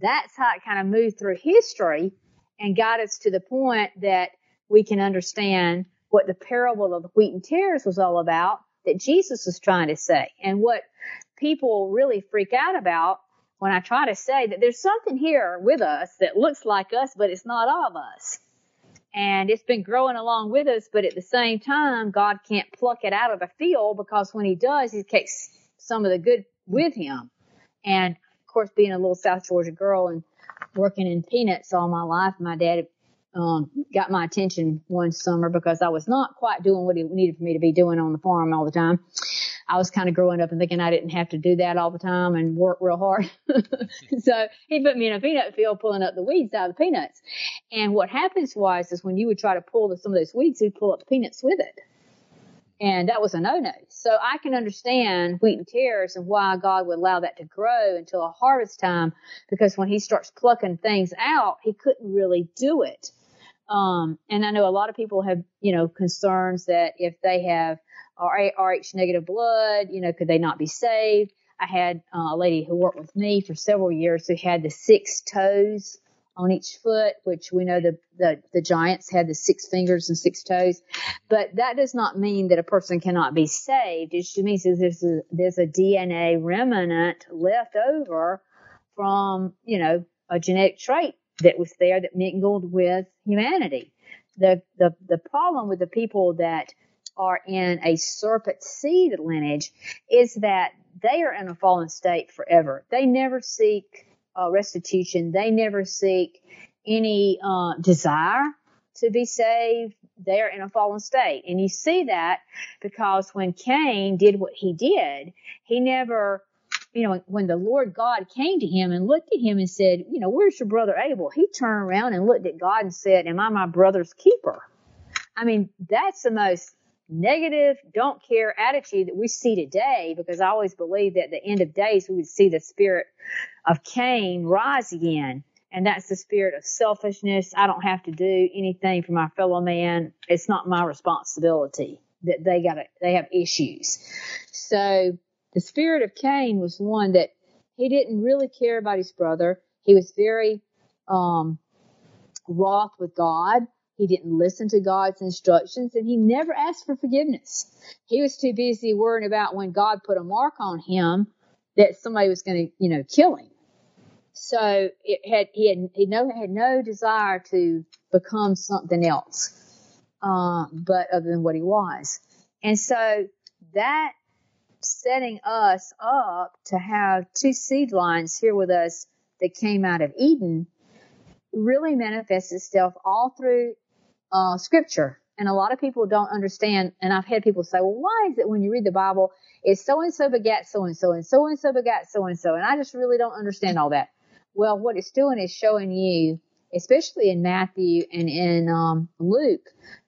that's how it kind of moved through history and got us to the point that we can understand what the parable of the wheat and tares was all about that Jesus was trying to say. And what people really freak out about when I try to say that there's something here with us that looks like us, but it's not of us. And it's been growing along with us, but at the same time, God can't pluck it out of the field because when he does, he takes some of the good with him. And of course, being a little South Georgia girl and working in peanuts all my life. My dad um, got my attention one summer because I was not quite doing what he needed for me to be doing on the farm all the time. I was kind of growing up and thinking I didn't have to do that all the time and work real hard. so he put me in a peanut field pulling up the weeds out of the peanuts. And what happens was is when you would try to pull the, some of those weeds, he'd pull up the peanuts with it. And that was a no-no. So I can understand wheat and tares and why God would allow that to grow until a harvest time, because when he starts plucking things out, he couldn't really do it. Um, and I know a lot of people have, you know, concerns that if they have RH negative blood, you know, could they not be saved? I had uh, a lady who worked with me for several years who had the six toes on each foot, which we know the, the, the giants had the six fingers and six toes. But that does not mean that a person cannot be saved. It just means that there's a, there's a DNA remnant left over from, you know, a genetic trait that was there that mingled with humanity. The, the, the problem with the people that are in a serpent seed lineage is that they are in a fallen state forever. They never seek uh, restitution. They never seek any uh, desire to be saved. They're in a fallen state. And you see that because when Cain did what he did, he never, you know, when the Lord God came to him and looked at him and said, you know, where's your brother Abel? He turned around and looked at God and said, am I my brother's keeper? I mean, that's the most negative, don't care attitude that we see today because I always believe that at the end of days we would see the spirit of Cain rise again. And that's the spirit of selfishness. I don't have to do anything for my fellow man. It's not my responsibility that they got they have issues. So The spirit of Cain was one that he didn't really care about his brother. He was very um, wroth with God. He didn't listen to God's instructions and he never asked for forgiveness. He was too busy worrying about when God put a mark on him that somebody was going to, you know, kill him. So it had, he had, he no, had no desire to become something else, uh, but other than what he was. And so that setting us up to have two seed lines here with us that came out of Eden really manifests itself all through uh, scripture. And a lot of people don't understand. And I've had people say, well, why is it when you read the Bible, it's so and so begat so and so and so and so begat so and so. And I just really don't understand all that. Well, what it's doing is showing you, especially in Matthew and in um, Luke,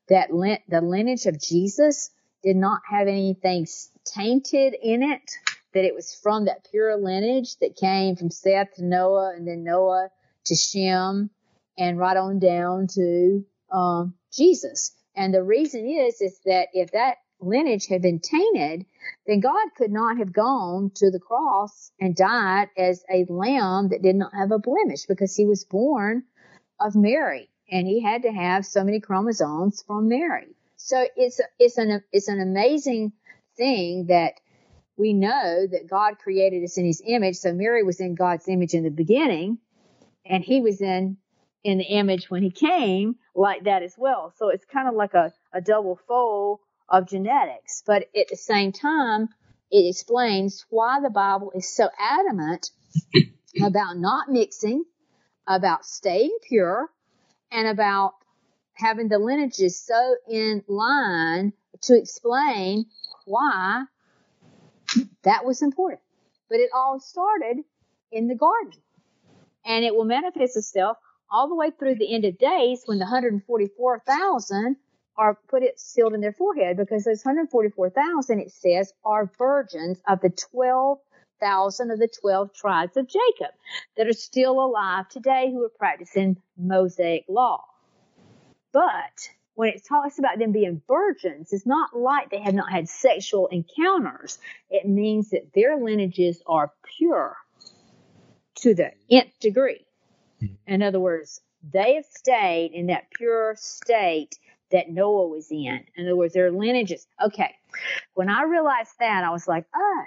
that the lineage of Jesus did not have anything tainted in it, that it was from that pure lineage that came from Seth to Noah and then Noah to Shem and right on down to um, Jesus. And the reason is, is that if that lineage had been tainted, then God could not have gone to the cross and died as a lamb that did not have a blemish because he was born of Mary and he had to have so many chromosomes from Mary. So it's it's an it's an amazing thing that we know that God created us in His image. So Mary was in God's image in the beginning, and He was in in the image when He came like that as well. So it's kind of like a a double fold of genetics. But at the same time, it explains why the Bible is so adamant about not mixing, about staying pure, and about having the lineages so in line to explain why that was important. But it all started in the garden. And it will manifest itself all the way through the end of days when the 144,000 are put it sealed in their forehead because those 144,000 it says are virgins of the 12,000 of the 12 tribes of Jacob that are still alive today who are practicing Mosaic law. But when it talks about them being virgins, it's not like they have not had sexual encounters. It means that their lineages are pure to the nth degree. Hmm. In other words, they have stayed in that pure state that Noah was in. In other words, their lineages. Okay. When I realized that, I was like, oh,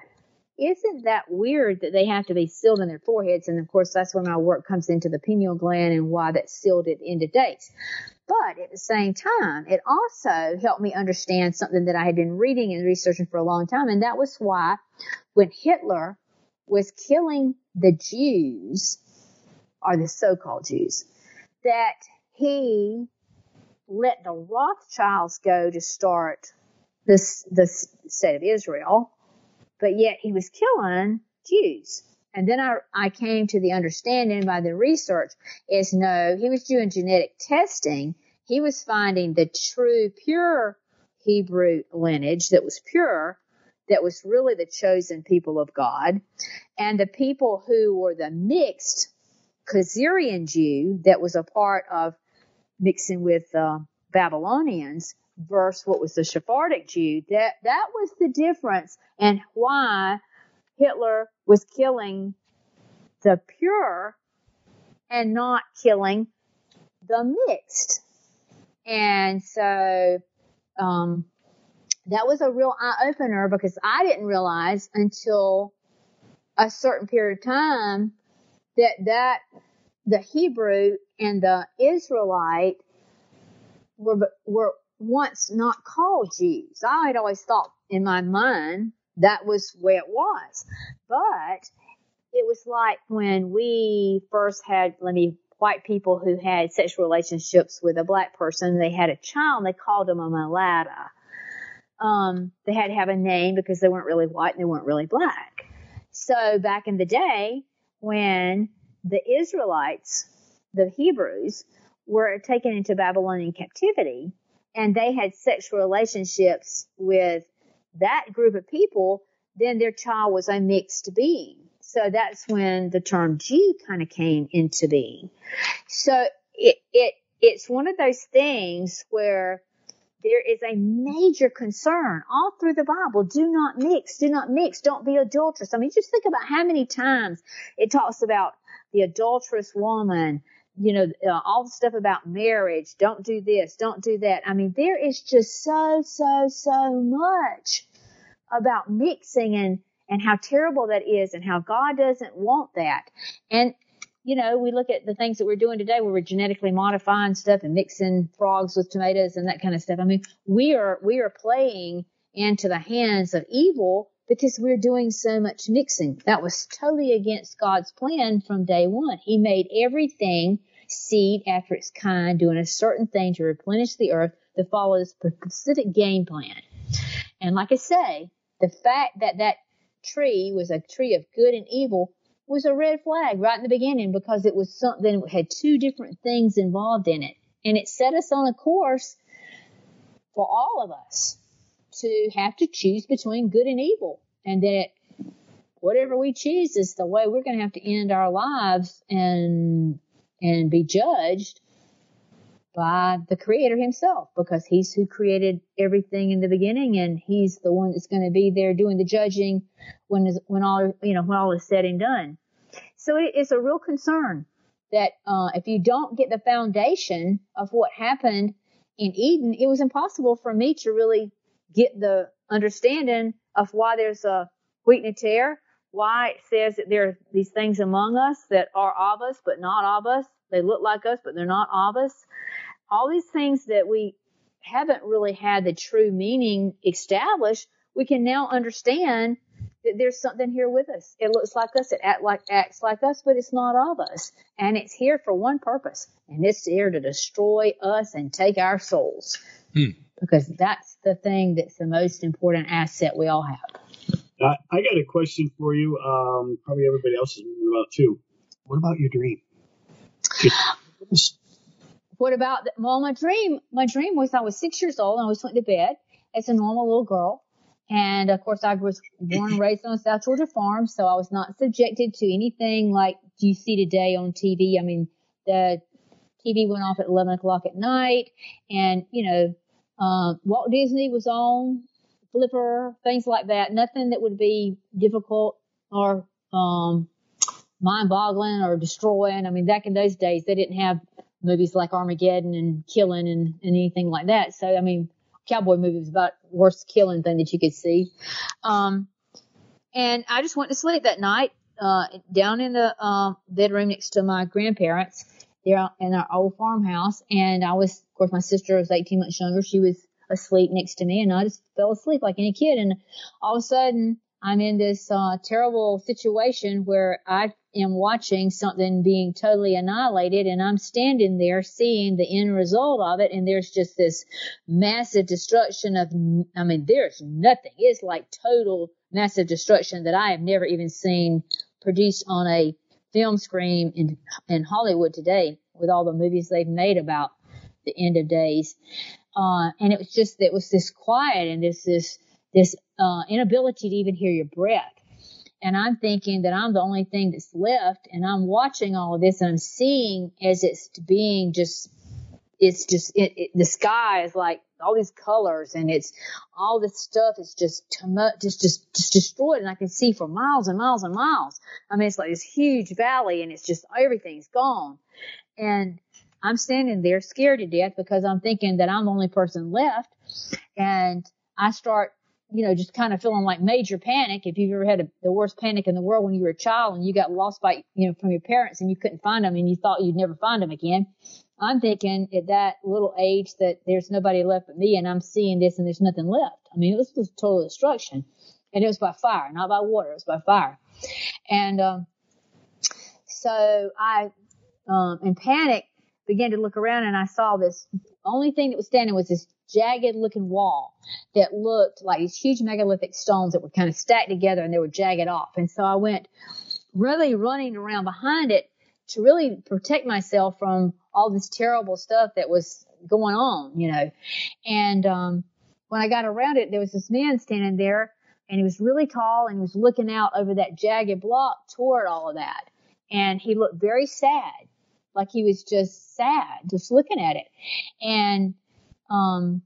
isn't that weird that they have to be sealed in their foreheads? And of course, that's when my work comes into the pineal gland and why that sealed it into dates. But at the same time, it also helped me understand something that I had been reading and researching for a long time. And that was why when Hitler was killing the Jews, or the so-called Jews, that he let the Rothschilds go to start this, the state of Israel, but yet he was killing Jews. And then I, I came to the understanding by the research is no, he was doing genetic testing. He was finding the true, pure Hebrew lineage that was pure, that was really the chosen people of God. And the people who were the mixed Khazarian Jew that was a part of mixing with uh, Babylonians versus what was the Sephardic Jew. That that was the difference, and why Hitler was killing the pure and not killing the mixed. And so, um, that was a real eye opener because I didn't realize until a certain period of time that that the Hebrew and the Israelite were were once not called Jews. I had always thought in my mind that was where it was. But it was like when we first had, let me, white people who had sexual relationships with a black person, they had a child, they called them a mulatto. Um, they had to have a name because they weren't really white and they weren't really black. So back in the day, when the Israelites, the Hebrews, were taken into Babylonian captivity, and they had sexual relationships with that group of people, then their child was a mixed being. So that's when the term Jew kind of came into being. So it, it, it's one of those things where there is a major concern all through the Bible. Do not mix. Do not mix. Don't be adulterous. I mean, just think about how many times it talks about the adulterous woman, you know, uh, all the stuff about marriage. Don't do this. Don't do that. I mean, there is just so, so, so much about mixing and, and how terrible that is and how God doesn't want that. And you know, we look at the things that we're doing today where we're genetically modifying stuff and mixing frogs with tomatoes and that kind of stuff. I mean, we are, we are playing into the hands of evil because we're doing so much mixing. That was totally against God's plan from day one. He made everything seed after its kind, doing a certain thing to replenish the earth that follows specific game plan. And like I say, the fact that that tree was a tree of good and evil was a red flag right in the beginning because it was something that had two different things involved in it. And it set us on a course for all of us to have to choose between good and evil. And that whatever we choose is the way we're going to have to end our lives and, and be judged by the creator himself because he's who created everything in the beginning and he's the one that's going to be there doing the judging when is, when all, you know, when all is said and done. So it is a real concern that, uh, if you don't get the foundation of what happened in Eden, it was impossible for me to really get the understanding of why there's a wheat tare, why it says that there are these things among us that are of us but not of us. They look like us but they're not of us all these things that we haven't really had the true meaning established, we can now understand that there's something here with us. It looks like us, it act like, acts like us, but it's not of us. And it's here for one purpose, and it's here to destroy us and take our souls. Hmm. Because that's the thing that's the most important asset we all have. Uh, I got a question for you. Um, probably everybody else is wondering about too. What about your dream? What about, well, my dream, my dream was I was six years old and I was went to bed as a normal little girl. And of course, I was born and raised on a South Georgia farm, so I was not subjected to anything like you see today on TV. I mean, the TV went off at 11 o'clock at night, and you know, um, Walt Disney was on, Flipper, things like that. Nothing that would be difficult or um, mind-boggling or destroying. I mean, back in those days, they didn't have movies like Armageddon and killing and, and anything like that. So, I mean, cowboy movies about worst killing thing that you could see. Um, and I just went to sleep that night, uh, down in the, um, bedroom next to my grandparents there in our old farmhouse. And I was, course, my sister was 18 months younger. She was asleep next to me and I just fell asleep like any kid. And all of a sudden I'm in this, uh, terrible situation where I am watching something being totally annihilated and I'm standing there seeing the end result of it and there's just this massive destruction of, I mean, there's nothing. It's like total massive destruction that I have never even seen produced on a film screen in, in Hollywood today with all the movies they've made about the end of days. Uh, and it was just, it was this quiet and this, this, this, uh, inability to even hear your breath and I'm thinking that I'm the only thing that's left and I'm watching all of this and I'm seeing as it's being just it's just it, it, the sky is like all these colors and it's all this stuff is just just just just destroyed and I can see for miles and miles and miles. I mean it's like this huge valley and it's just everything's gone. And I'm standing there scared to death because I'm thinking that I'm the only person left and I start you know, just kind of feeling like major panic. If you've ever had a, the worst panic in the world when you were a child and you got lost by, you know, from your parents and you couldn't find them and you thought you'd never find them again. I'm thinking at that little age that there's nobody left but me and I'm seeing this and there's nothing left. I mean, this was total destruction and it was by fire, not by water. It was by fire. And, um, so I, um, in panic began to look around and I saw this only thing that was standing was this jagged looking wall that looked like these huge megalithic stones that were kind of stacked together and they were jagged off. And so I went really running around behind it to really protect myself from all this terrible stuff that was going on, you know. And um when I got around it, there was this man standing there and he was really tall and he was looking out over that jagged block toward all of that. And he looked very sad, like he was just sad, just looking at it. And um,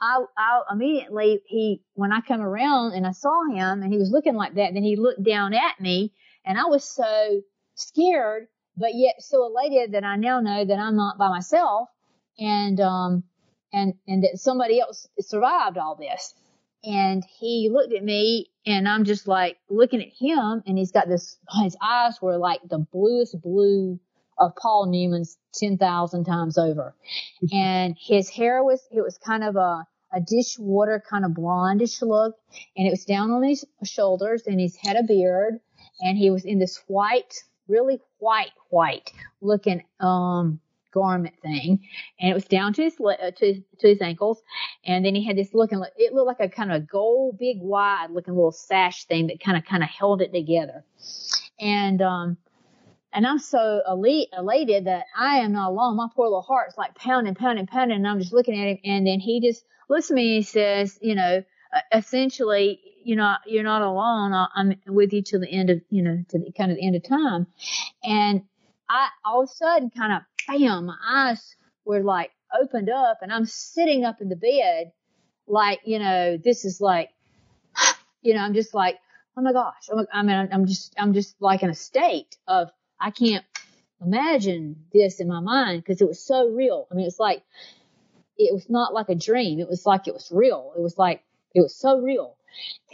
I, I immediately he when I come around and I saw him and he was looking like that, then he looked down at me and I was so scared, but yet so elated that I now know that I'm not by myself and um and and that somebody else survived all this. And he looked at me and I'm just like looking at him and he's got this his eyes were like the bluest blue of Paul Newman's 10,000 times over. and his hair was, it was kind of a, a dishwater kind of blondish look. And it was down on his shoulders and he's had a beard. And he was in this white, really white, white looking, um, garment thing. And it was down to his uh, to, to his ankles. And then he had this looking it looked like a kind of a gold big wide looking little sash thing that kind of kind of held it together. And um and I'm so elite, elated that I am not alone. My poor little heart's like pounding, pounding, pounding. And I'm just looking at him. And then he just looks at me and says, you know, essentially, you know, you're not alone. I'm with you till the end of, you know, to the kind of the end of time. And I, all of a sudden, kind of, bam, my eyes were like opened up and I'm sitting up in the bed, like, you know, this is like, you know, I'm just like, oh my gosh, oh I mean, I'm just, I'm just like in a state of I can't imagine this in my mind because it was so real. I mean, it's like, it was not like a dream. It was like it was real. It was like, it was so real.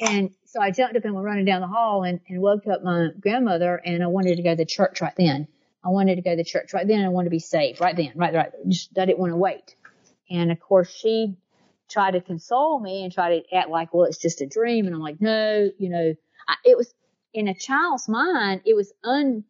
And so I jumped up and went running down the hall and, and woke up my grandmother and I wanted to go to church right then. I wanted to go to church right then I wanted to be saved right then, right, right. Just, I didn't want to wait. And of course she tried to console me and tried to act like, well, it's just a dream. And I'm like, no, you know, I, it was in a child's mind, it was un,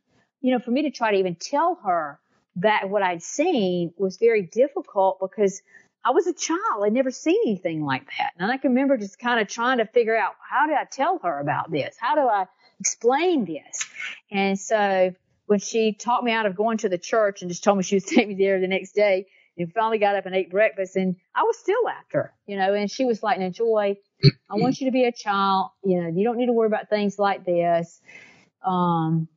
you know, for me to try to even tell her that what I'd seen was very difficult because I was a child. I'd never seen anything like that. And I can remember just kind of trying to figure out how do I tell her about this? How do I explain this? And so when she talked me out of going to the church and just told me she was taking me there the next day, and finally got up and ate breakfast and I was still after, you know, and she was like, Joye, I want you to be a child. You know, you don't need to worry about things like this. Um,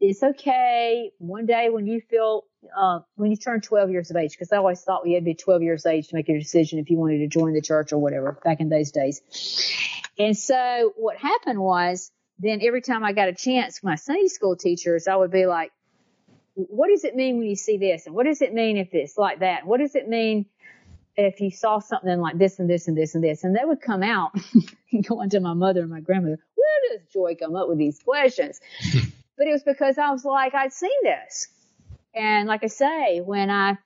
it's okay one day when you feel uh, when you turn 12 years of age, because I always thought we had to be 12 years of age to make a decision if you wanted to join the church or whatever back in those days. And so what happened was then every time I got a chance, my Sunday school teachers, I would be like, what does it mean when you see this? And what does it mean if it's like that? What does it mean if you saw something like this and this and this and this? And they would come out going to my mother and my grandmother, where does Joye come up with these questions? But it was because I was like, I'd seen this. And like I say, when I,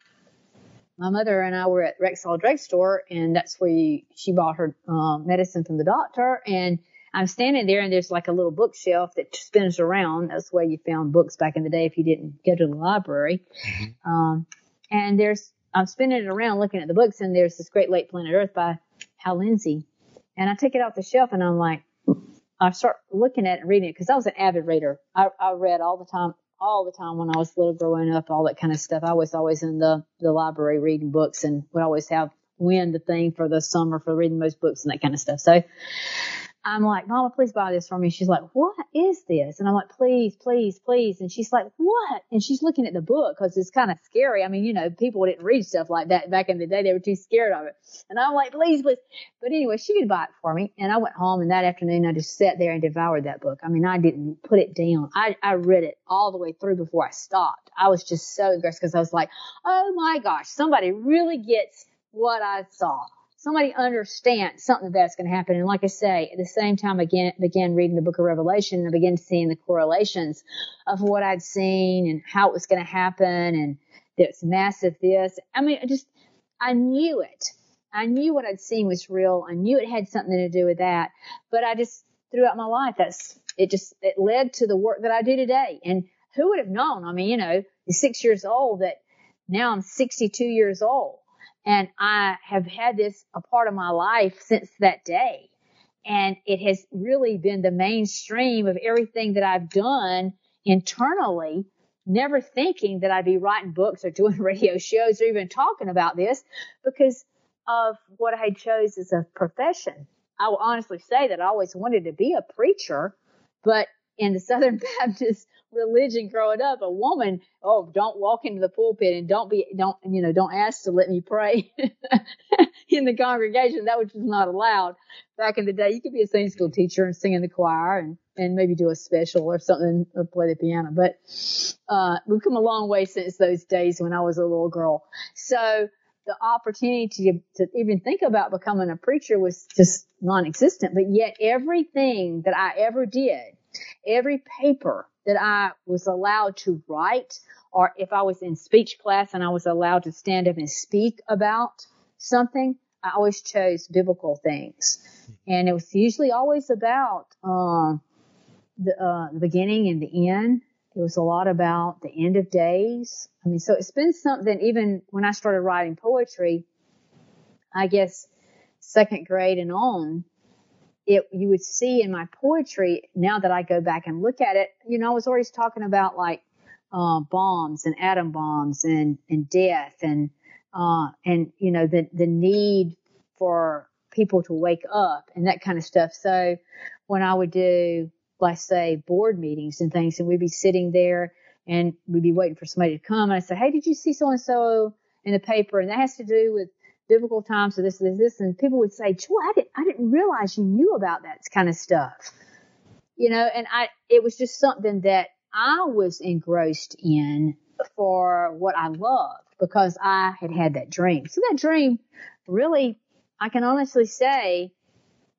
my mother and I were at Rexall Drugstore and that's where you, she bought her um, medicine from the doctor. And I'm standing there and there's like a little bookshelf that spins around. That's the way you found books back in the day if you didn't go to the library. Mm-hmm. Um, and there's, I'm spinning it around looking at the books and there's this Great Lake Planet Earth by Hal Lindsey. And I take it off the shelf and I'm like, I start looking at it and reading it because I was an avid reader. I, I read all the time, all the time when I was little growing up, all that kind of stuff. I was always in the, the library reading books and would always have win the thing for the summer for reading most books and that kind of stuff. So I'm like, Mama, please buy this for me. She's like, what is this? And I'm like, please, please, please. And she's like, what? And she's looking at the book because it's kind of scary. I mean, you know, people didn't read stuff like that back in the day. They were too scared of it. And I'm like, please, please. But anyway, she could buy it for me. And I went home and that afternoon I just sat there and devoured that book. I mean, I didn't put it down. I, I read it all the way through before I stopped. I was just so impressed because I was like, oh my gosh, somebody really gets what I saw somebody understands something that's going to happen. And like I say, at the same time, began, began reading the book of Revelation and I began seeing the correlations of what I'd seen and how it was going to happen and this massive this. I mean, I just, I knew it. I knew what I'd seen was real. I knew it had something to do with that. But I just, throughout my life, that's, it just, it led to the work that I do today. And who would have known? I mean, you know, six years old that now I'm 62 years old and I have had this a part of my life since that day. And it has really been the mainstream of everything that I've done internally, never thinking that I'd be writing books or doing radio shows or even talking about this because of what I chose as a profession. I will honestly say that I always wanted to be a preacher, but in the Southern Baptist religion growing up, a woman, oh, don't walk into the pulpit and don't be, don't, you know, don't ask to let me pray in the congregation. That was just not allowed. Back in the day, you could be a Sunday school teacher and sing in the choir and, and maybe do a special or something or play the piano. But, uh, we've come a long way since those days when I was a little girl. So, the opportunity to, to even think about becoming a preacher was just non-existent. But yet everything that I ever did, every paper that I was allowed to write, or if I was in speech class and I was allowed to stand up and speak about something, I always chose biblical things. And it was usually always about, um, the, uh, the beginning and the end it was a lot about the end of days. I mean, so it's been something even when I started writing poetry, I guess second grade and on, it, you would see in my poetry, now that I go back and look at it, you know, I was always talking about like, uh, bombs and atom bombs and, and death and, uh, and, you know, the, the need for people to wake up and that kind of stuff. So when I would do like say board meetings and things and we'd be sitting there and we'd be waiting for somebody to come and I'd say, Hey, did you see so and so in the paper? And that has to do with biblical times or this, this, this. And people would say, Joye, I didn't, I didn't realize you knew about that kind of stuff. You know, and I, it was just something that I was engrossed in for what I loved because I had had that dream. So that dream really, I can honestly say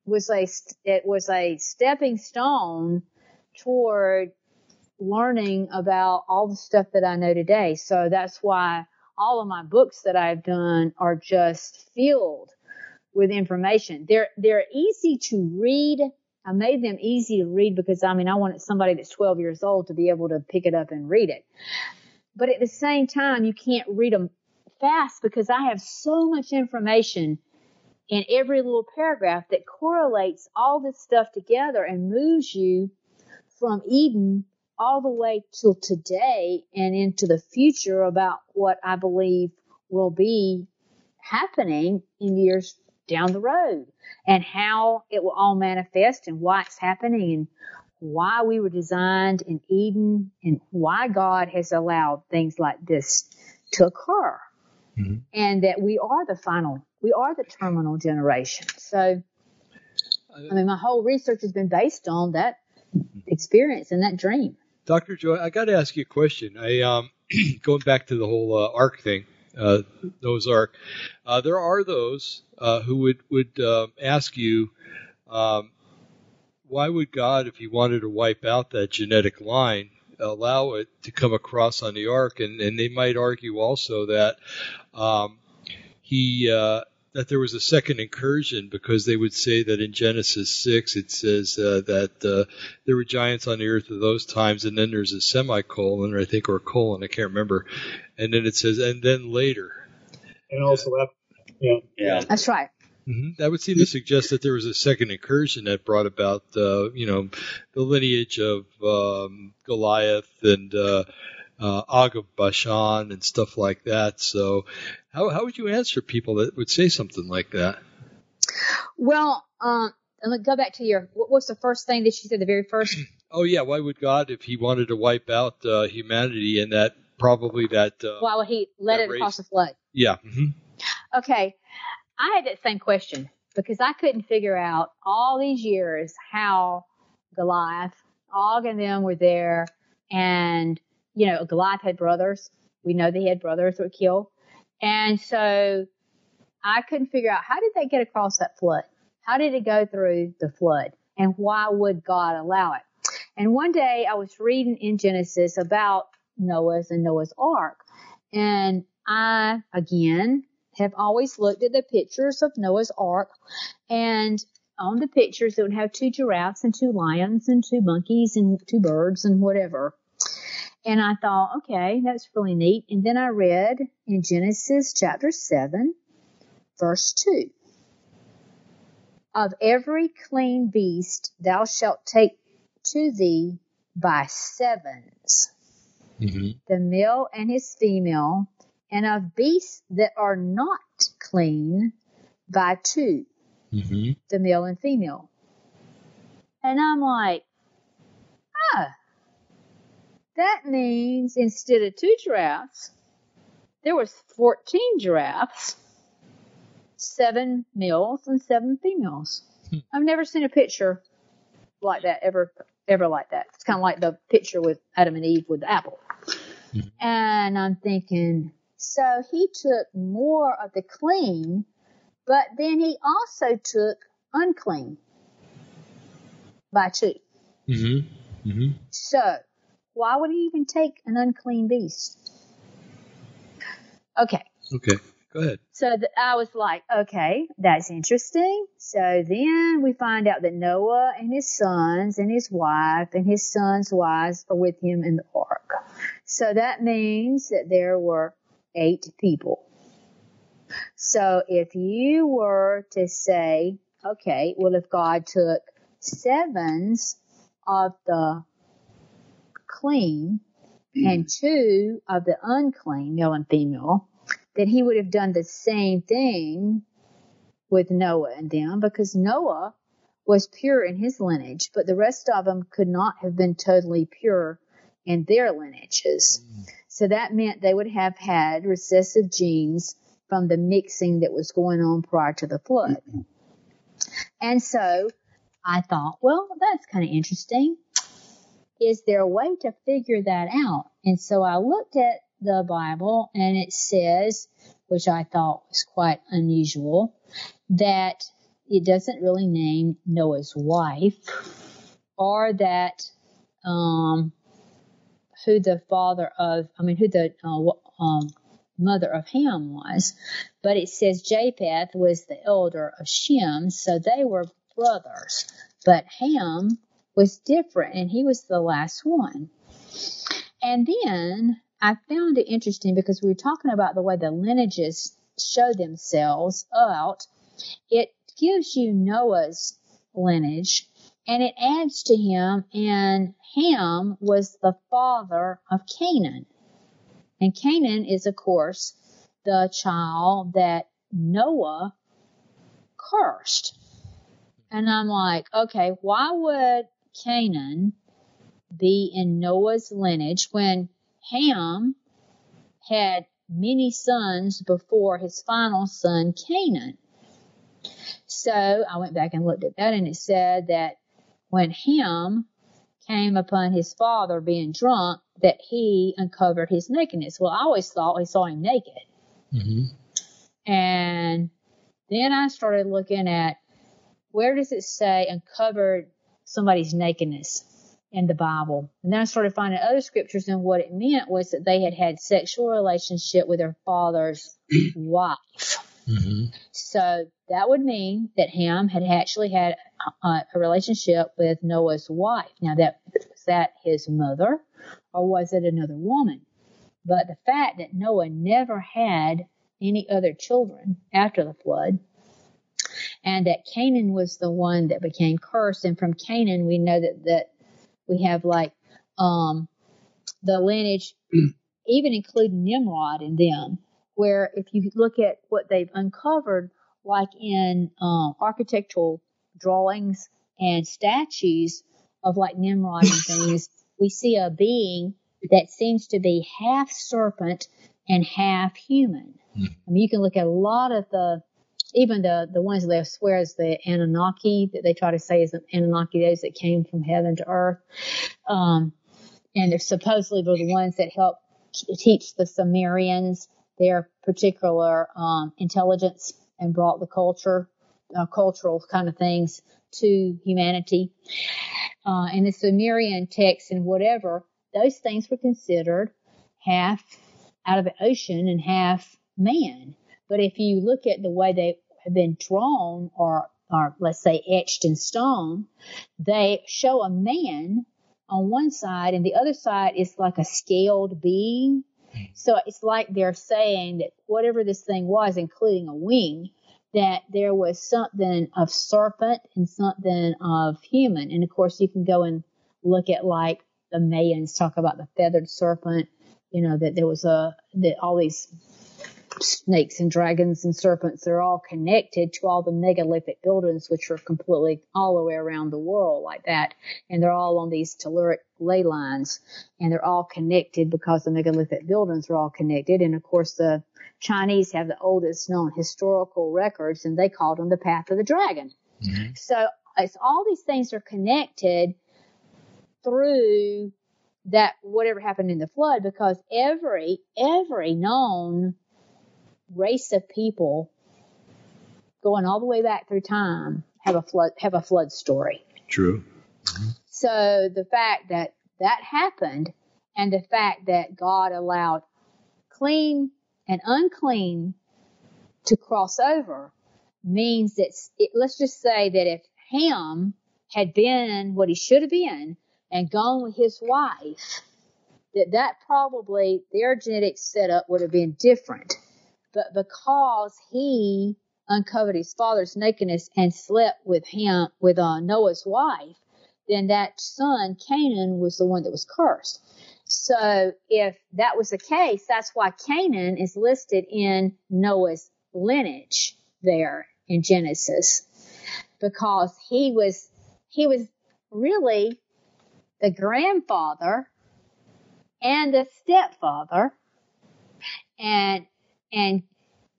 was a it was a stepping stone toward learning about all the stuff that I know today. So that's why all of my books that I've done are just filled with information. They're they're easy to read. I made them easy to read because I mean I wanted somebody that's 12 years old to be able to pick it up and read it. But at the same time, you can't read them fast because I have so much information in every little paragraph that correlates all this stuff together and moves you from Eden all the way till today and into the future about what I believe will be happening in years down the road and how it will all manifest and why it's happening and why we were designed in Eden and why God has allowed things like this to occur. Mm-hmm. And that we are the final we are the terminal generation. So, I mean, my whole research has been based on that experience and that dream. Dr. Joye, I got to ask you a question. I um, going back to the whole uh, ark thing, uh, Noah's Ark. Uh, there are those uh, who would would uh, ask you, um, why would God, if He wanted to wipe out that genetic line, allow it to come across on the ark? And and they might argue also that um, He uh, that there was a second incursion because they would say that in Genesis 6 it says uh, that uh, there were giants on the earth at those times, and then there's a semicolon, or I think, or a colon, I can't remember, and then it says, and then later. And also, that, yeah, yeah, that's right. Mm-hmm. That would seem to suggest that there was a second incursion that brought about, uh, you know, the lineage of um, Goliath and uh, uh, Og of Bashan and stuff like that. So, how how would you answer people that would say something like that? Well, um, let go back to your what was the first thing that you said? The very first. oh yeah, why would God, if He wanted to wipe out uh, humanity, and that probably that. Uh, why would He let it race? across the flood? Yeah. Mm-hmm. Okay, I had that same question because I couldn't figure out all these years how Goliath, Og, and them were there, and you know Goliath had brothers. We know they had brothers that were killed. And so I couldn't figure out how did they get across that flood? How did it go through the flood? And why would God allow it? And one day I was reading in Genesis about Noah's and Noah's Ark. And I, again, have always looked at the pictures of Noah's Ark. And on the pictures, it would have two giraffes and two lions and two monkeys and two birds and whatever. And I thought, okay, that's really neat. And then I read in Genesis chapter 7, verse 2. Of every clean beast thou shalt take to thee by sevens, mm-hmm. the male and his female, and of beasts that are not clean by 2 mm-hmm. the male and female. And I'm like, oh, that means instead of two giraffes, there was 14 giraffes, seven males and seven females. Hmm. I've never seen a picture like that ever, ever like that. It's kind of like the picture with Adam and Eve with the apple. Mhm. And I'm thinking, so he took more of the clean, but then he also took unclean by two. Mm-hmm. Mm-hmm. So, why would he even take an unclean beast? Okay, Okay. Go ahead. so th- I was like, okay, that's interesting. So then we find out that Noah and his sons and his wife and his sons' wives are with him in the ark. So that means that there were eight people. So if you were to say, okay, well, if God took sevens of the clean hmm. and two of the unclean, male and female, that he would have done the same thing with Noah and them because Noah was pure in his lineage, but the rest of them could not have been totally pure in their lineages. Hmm. So that meant they would have had recessive genes from the mixing that was going on prior to the flood. Hmm. And so I thought, well, that's kind of interesting. Is there a way to figure that out? And so I looked at the Bible and it says, which I thought was quite unusual, that it doesn't really name Noah's wife or that um, who the father of, I mean, who the uh, um, mother of Ham was, but it says Japheth was the elder of Shem, so they were brothers. But Ham was different, and he was the last one. And then I found it interesting because we were talking about the way the lineages show themselves out. It gives you Noah's lineage and it adds to him, and Ham was the father of Canaan. And Canaan is, of course, the child that Noah cursed. And I'm like, okay, why would Canaan be in Noah's lineage when Ham had many sons before his final son, Canaan? So I went back and looked at that and it said that when Ham came upon his father being drunk, that he uncovered his nakedness. Well, I always thought he saw him naked. Mm-hmm. And then I started looking at where does it say uncovered somebody's nakedness in the Bible? And then I started finding other scriptures, and what it meant was that they had had sexual relationship with their father's wife. Mm-hmm. So that would mean that Ham had actually had a, a relationship with Noah's wife. Now that was that his mother or was it another woman? But the fact that Noah never had any other children after the flood and that Canaan was the one that became cursed and from Canaan we know that, that we have like um the lineage even including Nimrod in them where if you look at what they've uncovered, like in um, architectural drawings and statues of like Nimrod and things, we see a being that seems to be half serpent and half human. Hmm. I mean, you can look at a lot of the, even the the ones that swear is the Anunnaki that they try to say is the Anunnaki, those that came from heaven to earth, um, and they're supposedly were the ones that helped teach the Sumerians their particular um, intelligence and brought the culture, uh, cultural kind of things to humanity. Uh, and the Sumerian texts and whatever, those things were considered half out of the ocean and half man. But if you look at the way they have been drawn or, or let's say etched in stone, they show a man on one side and the other side is like a scaled being. So it's like they're saying that whatever this thing was, including a wing, that there was something of serpent and something of human. And of course, you can go and look at like the Mayans talk about the feathered serpent, you know, that there was a, that all these snakes and dragons and serpents. They're all connected to all the megalithic buildings, which are completely all the way around the world like that. And they're all on these telluric ley lines and they're all connected because the megalithic buildings are all connected. And of course, the Chinese have the oldest known historical records and they called them the path of the dragon. Mm-hmm. So it's all these things are connected through that whatever happened in the flood because every every known race of people going all the way back through time have a flood have a flood story. True. So the fact that that happened and the fact that God allowed clean and unclean to cross over means that it, let's just say that if Ham had been what he should have been and gone with his wife, that that probably their genetic setup would have been different but because he uncovered his father's nakedness and slept with him, with uh, Noah's wife, then that son, Canaan, was the one that was cursed. So if that was the case, that's why Canaan is listed in Noah's lineage there in Genesis. Because he was, he was really the grandfather and the stepfather. And and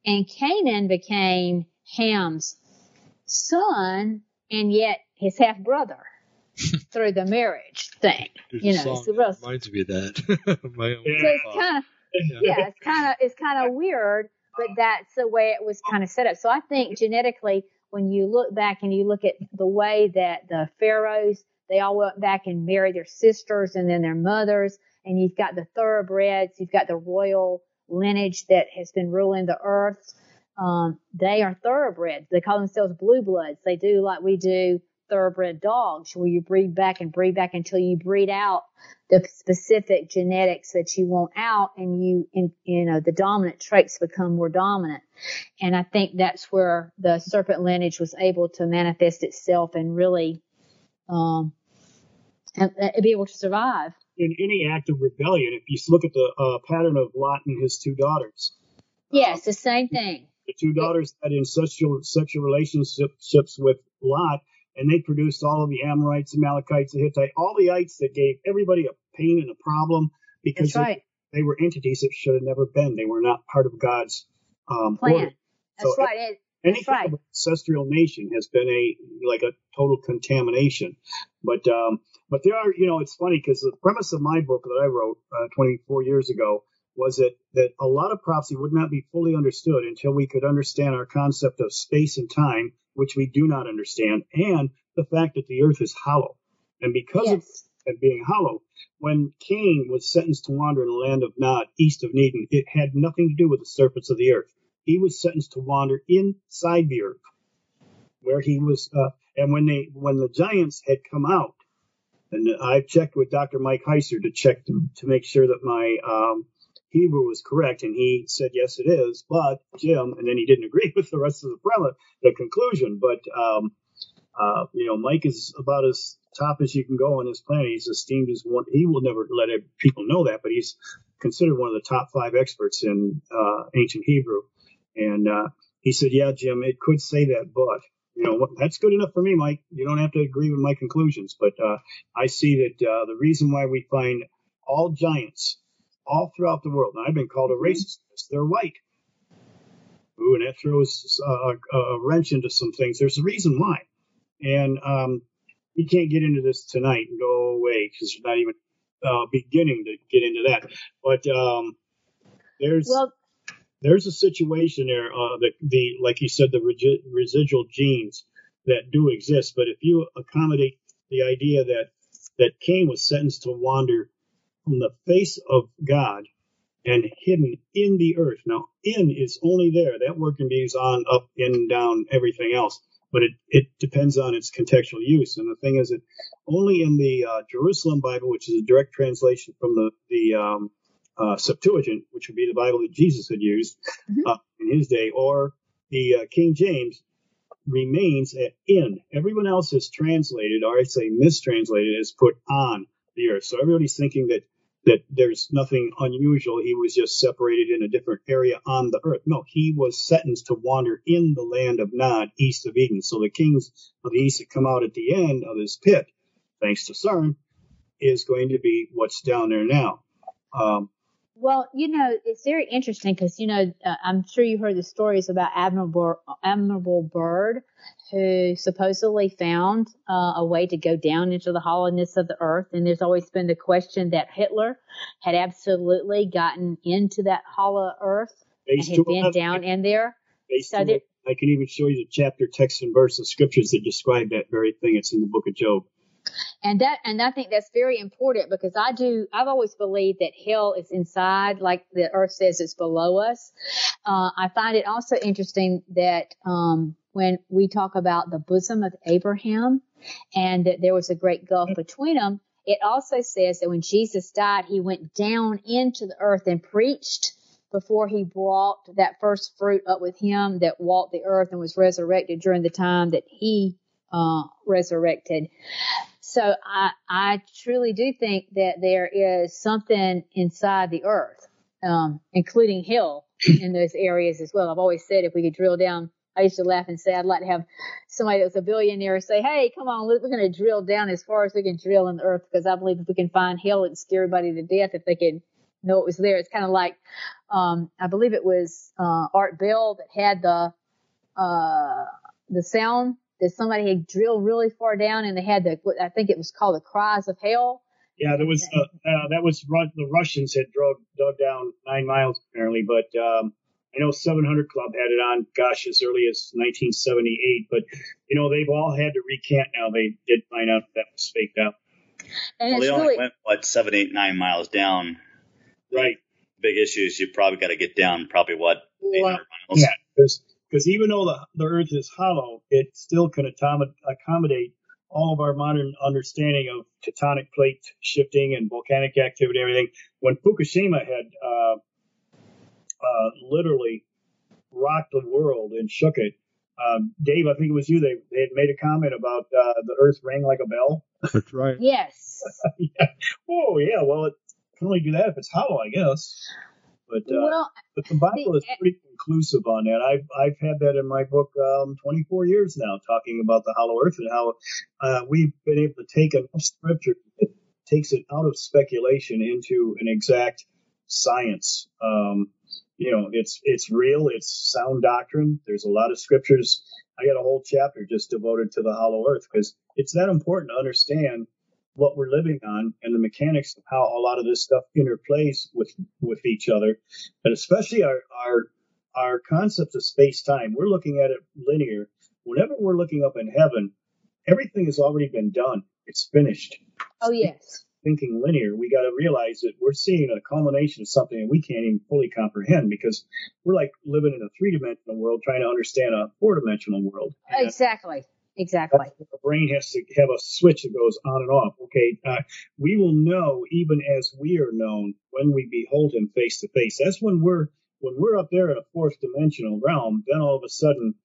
and Canaan became Ham's son and yet his half brother through the marriage thing. There's you know, so real, reminds me of that. My own so it's kind of yeah. yeah, it's kind of it's kind of weird, but that's the way it was kind of set up. So I think genetically, when you look back and you look at the way that the pharaohs they all went back and married their sisters and then their mothers, and you've got the thoroughbreds, you've got the royal lineage that has been ruling the earth. Um, they are thoroughbreds. They call themselves blue bloods. They do like we do thoroughbred dogs, where you breed back and breed back until you breed out the specific genetics that you want out, and you, in, you know, the dominant traits become more dominant. And I think that's where the serpent lineage was able to manifest itself and really, um, and, and be able to survive in any act of rebellion. If you look at the uh, pattern of Lot and his two daughters. Yes, the same thing. The two daughters had incestual sexual relationships with Lot, and they produced all of the Amorites, the Amalekites, the Hittites, all the ites that gave everybody a pain and a problem because right. they, they, were entities that should have never been. They were not part of God's um, plan. Order. That's so right. It, any kind right. of ancestral nation has been a like a total contamination. But um, but there are, you know, it's funny because the premise of my book that I wrote uh, 24 years ago was that that a lot of prophecy would not be fully understood until we could understand our concept of space and time, which we do not understand, and the fact that the earth is hollow. And because yes. of it being hollow, when Cain was sentenced to wander in the land of Nod, east of Eden, it had nothing to do with the surface of the earth he was sentenced to wander inside the earth, where he was. Uh, and when they when the giants had come out, and I've checked with Dr. Mike Heiser to check to, to make sure that my um, Hebrew was correct, and he said yes, it is. But Jim, and then he didn't agree with the rest of the premise, the conclusion. But um, uh, you know, Mike is about as top as you can go on this planet. He's esteemed as one. He will never let people know that, but he's considered one of the top five experts in uh, ancient Hebrew. And uh, he said, "Yeah, Jim, it could say that, but you know that's good enough for me, Mike. You don't have to agree with my conclusions, but uh, I see that uh, the reason why we find all giants all throughout the world, and I've been called a mm-hmm. racist, they're white. Ooh, and that throws a, a, wrench into some things. There's a reason why, and um, we can't get into this tonight and go away because we're not even uh, beginning to get into that. But um, there's well, there's a situation there, uh, the, the like you said, the residual genes that do exist. But if you accommodate the idea that that Cain was sentenced to wander from the face of God and hidden in the earth. Now, in is only there. That word can be used on, up, in, down, everything else. But it, it depends on its contextual use. And the thing is that only in the uh, Jerusalem Bible, which is a direct translation from the, the um, uh, Septuagint, which would be the Bible that Jesus had used mm-hmm. uh, in his day, or the uh, King James remains at in. Everyone else is translated, or I say mistranslated, is put on the earth. So everybody's thinking that that there's nothing unusual. He was just separated in a different area on the earth. No, he was sentenced to wander in the land of Nod, east of Eden. So the kings of the east that come out at the end of his pit, thanks to CERN, is going to be what's down there now. Um, well, you know, it's very interesting because, you know, uh, I'm sure you heard the stories about Admiral, Admiral Byrd, who supposedly found uh, a way to go down into the hollowness of the earth. And there's always been the question that Hitler had absolutely gotten into that hollow earth and had been down in there. So I can even show you the chapter, text, and verse of scriptures that describe that very thing. It's in the book of Job. And that, and I think that's very important because I do, I've always believed that hell is inside, like the earth says it's below us. Uh, I find it also interesting that, um, when we talk about the bosom of Abraham and that there was a great gulf between them, it also says that when Jesus died, he went down into the earth and preached before he brought that first fruit up with him that walked the earth and was resurrected during the time that he uh, resurrected. So I, I truly do think that there is something inside the earth, um, including hell in those areas as well. I've always said if we could drill down, I used to laugh and say I'd like to have somebody that was a billionaire say, "Hey, come on, we're going to drill down as far as we can drill in the earth because I believe if we can find hell, it'd scare everybody to death if they could know it was there." It's kind of like, um, I believe it was uh, Art Bell that had the uh, the sound that somebody had drilled really far down and they had the, I think it was called the cries of hell. Yeah, there was, uh, uh, that was, the Russians had dug, dug down nine miles apparently, but, um, I know 700 Club had it on, gosh, as early as 1978, but, you know, they've all had to recant now. They did find out that was faked out. And well, they only really, went, what, seven, eight, nine miles down. Right. Big issues. You probably got to get down probably what, 800 well, miles? Yeah, because because even though the, the Earth is hollow, it still can accommodate all of our modern understanding of tectonic plate shifting and volcanic activity, everything. When Fukushima had uh, uh, literally rocked the world and shook it, um, Dave, I think it was you. They they had made a comment about uh, the Earth rang like a bell. That's right. Yes. yeah. Oh yeah. Well, it can only do that if it's hollow, I guess. But uh, well, but the Bible the, is pretty conclusive on that. I've I've had that in my book um, 24 years now, talking about the hollow earth and how uh, we've been able to take enough scripture that takes it out of speculation into an exact science. Um, you know, it's it's real. It's sound doctrine. There's a lot of scriptures. I got a whole chapter just devoted to the hollow earth because it's that important to understand what we're living on and the mechanics of how a lot of this stuff interplays with with each other, and especially our our our concepts of space time. We're looking at it linear. Whenever we're looking up in heaven, everything has already been done. It's finished. Oh yes. Thinking linear, we got to realize that we're seeing a culmination of something that we can't even fully comprehend because we're like living in a three dimensional world trying to understand a four dimensional world. Exactly. Exactly. The brain has to have a switch that goes on and off. Okay, uh, we will know even as we are known when we behold Him face to face. That's when we're when we're up there in a fourth dimensional realm. Then all of a sudden,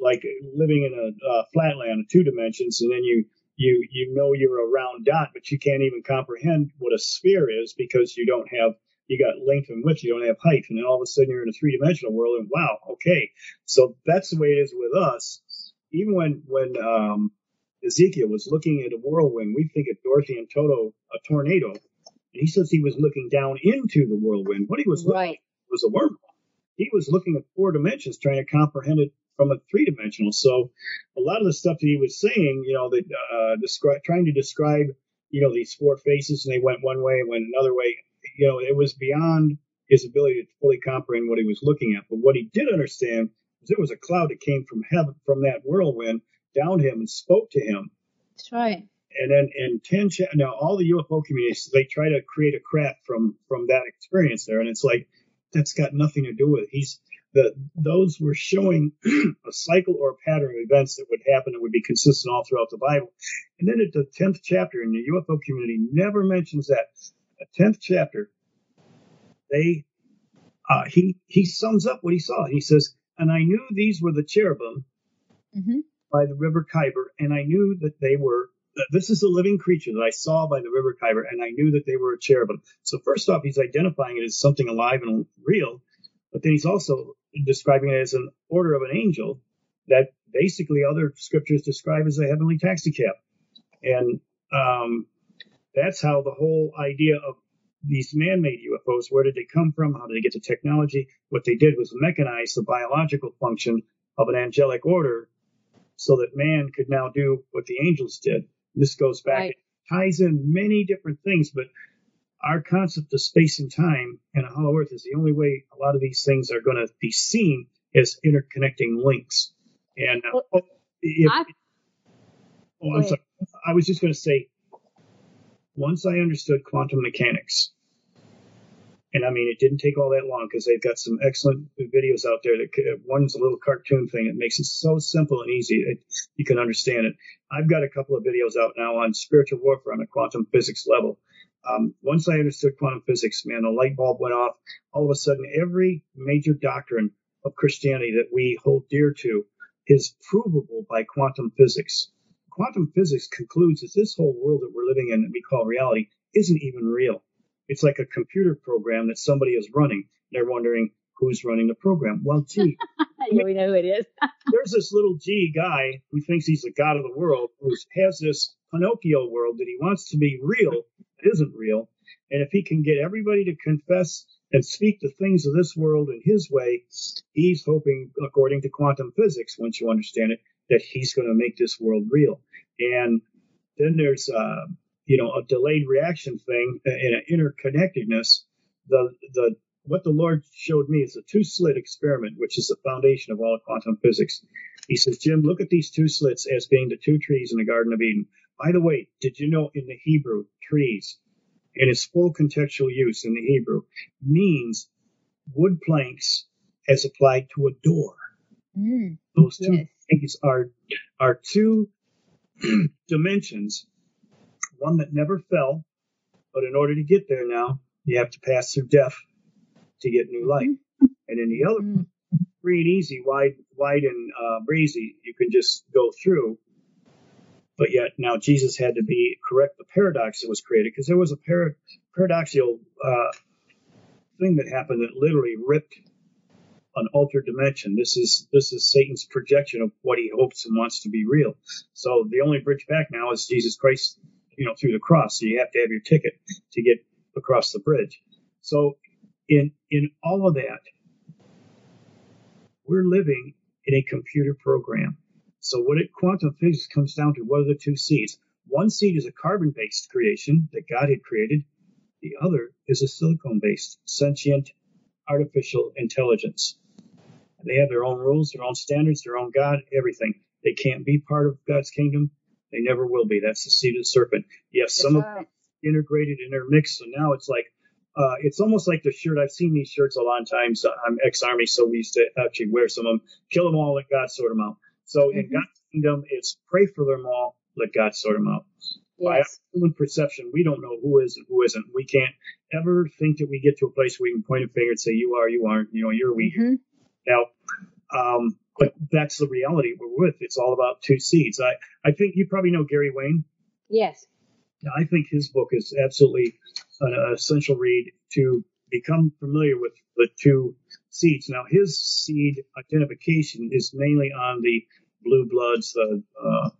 like living in a uh, flatland, two dimensions, and then you you you know you're a round dot, but you can't even comprehend what a sphere is because you don't have you got length and width, you don't have height, and then all of a sudden you're in a three dimensional world, and wow, okay, so that's the way it is with us even when when um, Ezekiel was looking at a whirlwind, we think of Dorothy and Toto a tornado. And he says he was looking down into the whirlwind. What he was looking right. at was a wormhole. He was looking at four dimensions, trying to comprehend it from a three dimensional. So a lot of the stuff that he was saying, you know, that uh, describe, trying to describe, you know, these four faces, and they went one way and went another way. You know, it was beyond his ability to fully comprehend what he was looking at. But what he did understand there was a cloud that came from heaven, from that whirlwind, down to him and spoke to him. That's right. And then in ten now all the UFO communities they try to create a craft from from that experience there, and it's like that's got nothing to do with it. He's the those were showing a cycle or a pattern of events that would happen that would be consistent all throughout the Bible. And then at the tenth chapter, and the UFO community never mentions that. A tenth chapter, they uh, he he sums up what he saw. He says and I knew these were the cherubim mm-hmm. by the river Chebar, and I knew that they were this is a living creature that I saw by the river Chebar, and I knew that they were a cherubim. So first off, he's identifying it as something alive and real, but then he's also describing it as an order of an angel that basically other scriptures describe as a heavenly taxicab. And um, that's how the whole idea of these man-made UFOs, where did they come from? How did they get the technology? What they did was mechanize the biological function of an angelic order so that man could now do what the angels did. This goes back, right. it ties in many different things, but our concept of space and time and a hollow earth is the only way a lot of these things are going to be seen as interconnecting links. And uh, well, if, I, oh, I'm sorry. I was just going to say, once I understood quantum mechanics, and I mean, it didn't take all that long because they've got some excellent videos out there. That one's a little cartoon thing. that makes it so simple and easy. that you can understand it. I've got a couple of videos out now on spiritual warfare on a quantum physics level. Um, once I understood quantum physics, man, a light bulb went off. All of a sudden, every major doctrine of Christianity that we hold dear to is provable by quantum physics. Quantum physics concludes that this whole world that we're living in that we call reality isn't even real. It's like a computer program that somebody is running. They're wondering who's running the program. Well, gee, yeah, we know who it is. there's this little G guy who thinks he's the god of the world, who has this Pinocchio world that he wants to be real, it isn't real. And if he can get everybody to confess and speak the things of this world in his way, he's hoping, according to quantum physics, once you understand it, that he's going to make this world real. And then there's, uh, you know, a delayed reaction thing and an interconnectedness. The the what the Lord showed me is a two slit experiment, which is the foundation of all quantum physics. He says, Jim, look at these two slits as being the two trees in the Garden of Eden. By the way, did you know in the Hebrew, trees, in its full contextual use in the Hebrew, means wood planks as applied to a door. Mm, Those two yes. things are are two dimensions. One that never fell, but in order to get there now, you have to pass through death to get new light. Mm-hmm. And in the other, mm. free and easy, wide, wide and uh, breezy, you can just go through. But yet now Jesus had to be correct the paradox that was created because there was a par- paradoxical uh, thing that happened that literally ripped an altered dimension. This is this is Satan's projection of what he hopes and wants to be real. So the only bridge back now is Jesus Christ, you know, through the cross. So you have to have your ticket to get across the bridge. So in in all of that, we're living in a computer program. So what it quantum physics comes down to, what are the two seeds? One seed is a carbon-based creation that God had created. The other is a silicon-based, sentient, artificial intelligence. They have their own rules, their own standards, their own God, everything. They can't be part of God's kingdom. They never will be. That's the seed of the serpent. Yes, some of them integrated, intermixed. So now it's like uh, it's almost like the shirt. I've seen these shirts a lot of times. I'm ex-army, so we used to actually wear some of them. Kill them all, let God sort them out. So mm-hmm. in God's kingdom, it's pray for them all, let God sort them out. Yes. By human perception, we don't know who is and who isn't. We can't ever think that we get to a place where we can point a finger and say, "You are, you aren't." You know, you're weak. Mm-hmm. Now, um, but that's the reality we're with. It's all about two seeds. I I think you probably know Gary Wayne. Yes. I think his book is absolutely an essential read to become familiar with the two seeds. Now, his seed identification is mainly on the blue bloods, the uh,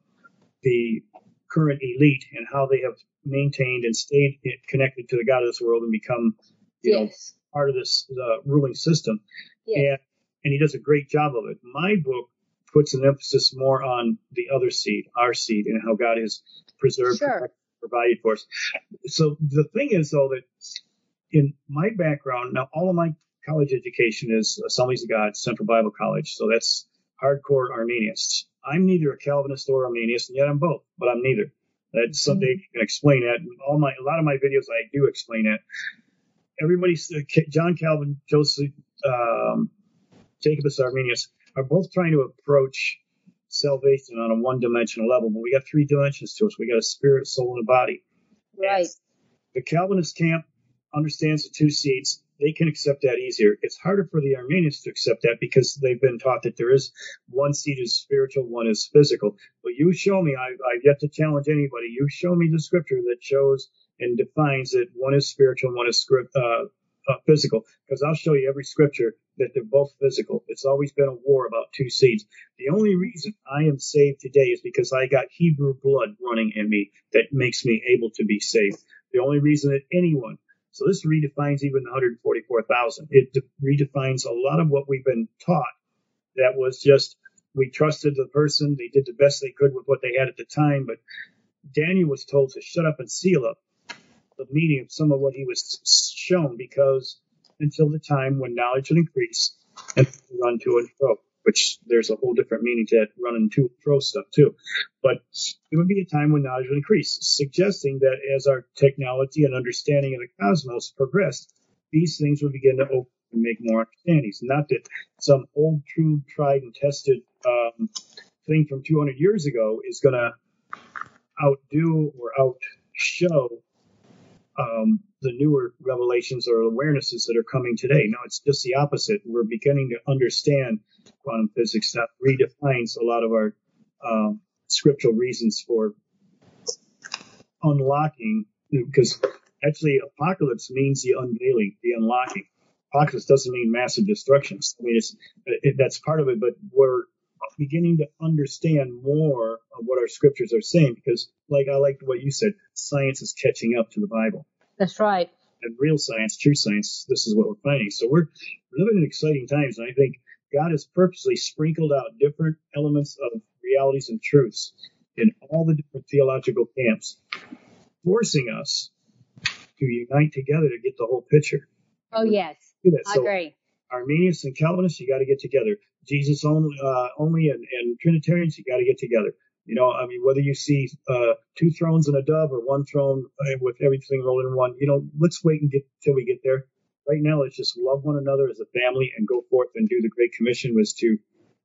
the current elite, and how they have maintained and stayed connected to the God of this world and become, you yes. know, part of this uh, ruling system. Yes. And he does a great job of it. My book puts an emphasis more on the other seed, our seed, and how God has preserved, sure provided for us. So the thing is, though, that in my background, now all of my college education is Assemblies of God, Central Bible College. So that's hardcore Arminians. I'm neither a Calvinist or Arminian, and yet I'm both, but I'm neither. That someday you can explain that. All my a lot of my videos I do explain that. Everybody's uh, John Calvin, Joseph, um, Jacobus Arminius are both trying to approach salvation on a one dimensional level, but we got three dimensions to us. We got a spirit, soul, and a body. Right. the Calvinist camp understands the two seeds. they can accept that easier. It's harder for the Arminians to accept that because they've been taught that there is one seed is spiritual, one is physical. But you show me, I, I've yet to challenge anybody. You show me the scripture that shows and defines that one is spiritual, and one is script, uh, uh, physical. Because I'll show you every scripture that they're both physical. It's always been a war about two seeds. The only reason I am saved today is because I got Hebrew blood running in me that makes me able to be saved. The only reason that anyone so this redefines even the 144,000. It de- redefines a lot of what we've been taught. That was just we trusted the person. They did the best they could with what they had at the time. But Daniel was told to shut up and seal up the meaning of some of what he was shown because until the time when knowledge would increase and run to and fro which there's a whole different meaning to that running to and fro stuff too. But it would be a time when knowledge would increase, suggesting that as our technology and understanding of the cosmos progressed, these things would begin to open and make more understandings. Not that some old, true, tried, and tested um, thing from 200 years ago is going to outdo or outshow um, the newer revelations or awarenesses that are coming today. No, it's just the opposite. We're beginning to understand quantum physics that redefines a lot of our um, scriptural reasons for unlocking, because actually apocalypse means the unveiling, the unlocking. Apocalypse doesn't mean massive destructions. I mean, it's, it, that's part of it, but we're beginning to understand more of what our scriptures are saying because, like I like what you said, science is catching up to the Bible. That's right. And real science, true science, this is what we're finding. So we're, we're living in exciting times, and I think God has purposely sprinkled out different elements of realities and truths in all the different theological camps, forcing us to unite together to get the whole picture. Oh yes, I so agree. Arminians and Calvinists, you got to get together. Jesus only, uh, only, and, and Trinitarians, you got to get together. You know, I mean, whether you see uh, two thrones and a dove or one throne uh, with everything rolling in one, you know, let's wait and get till we get there. Right now, let's just love one another as a family and go forth and do the Great Commission was to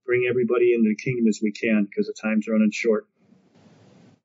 bring everybody into the kingdom as we can because the time's running short.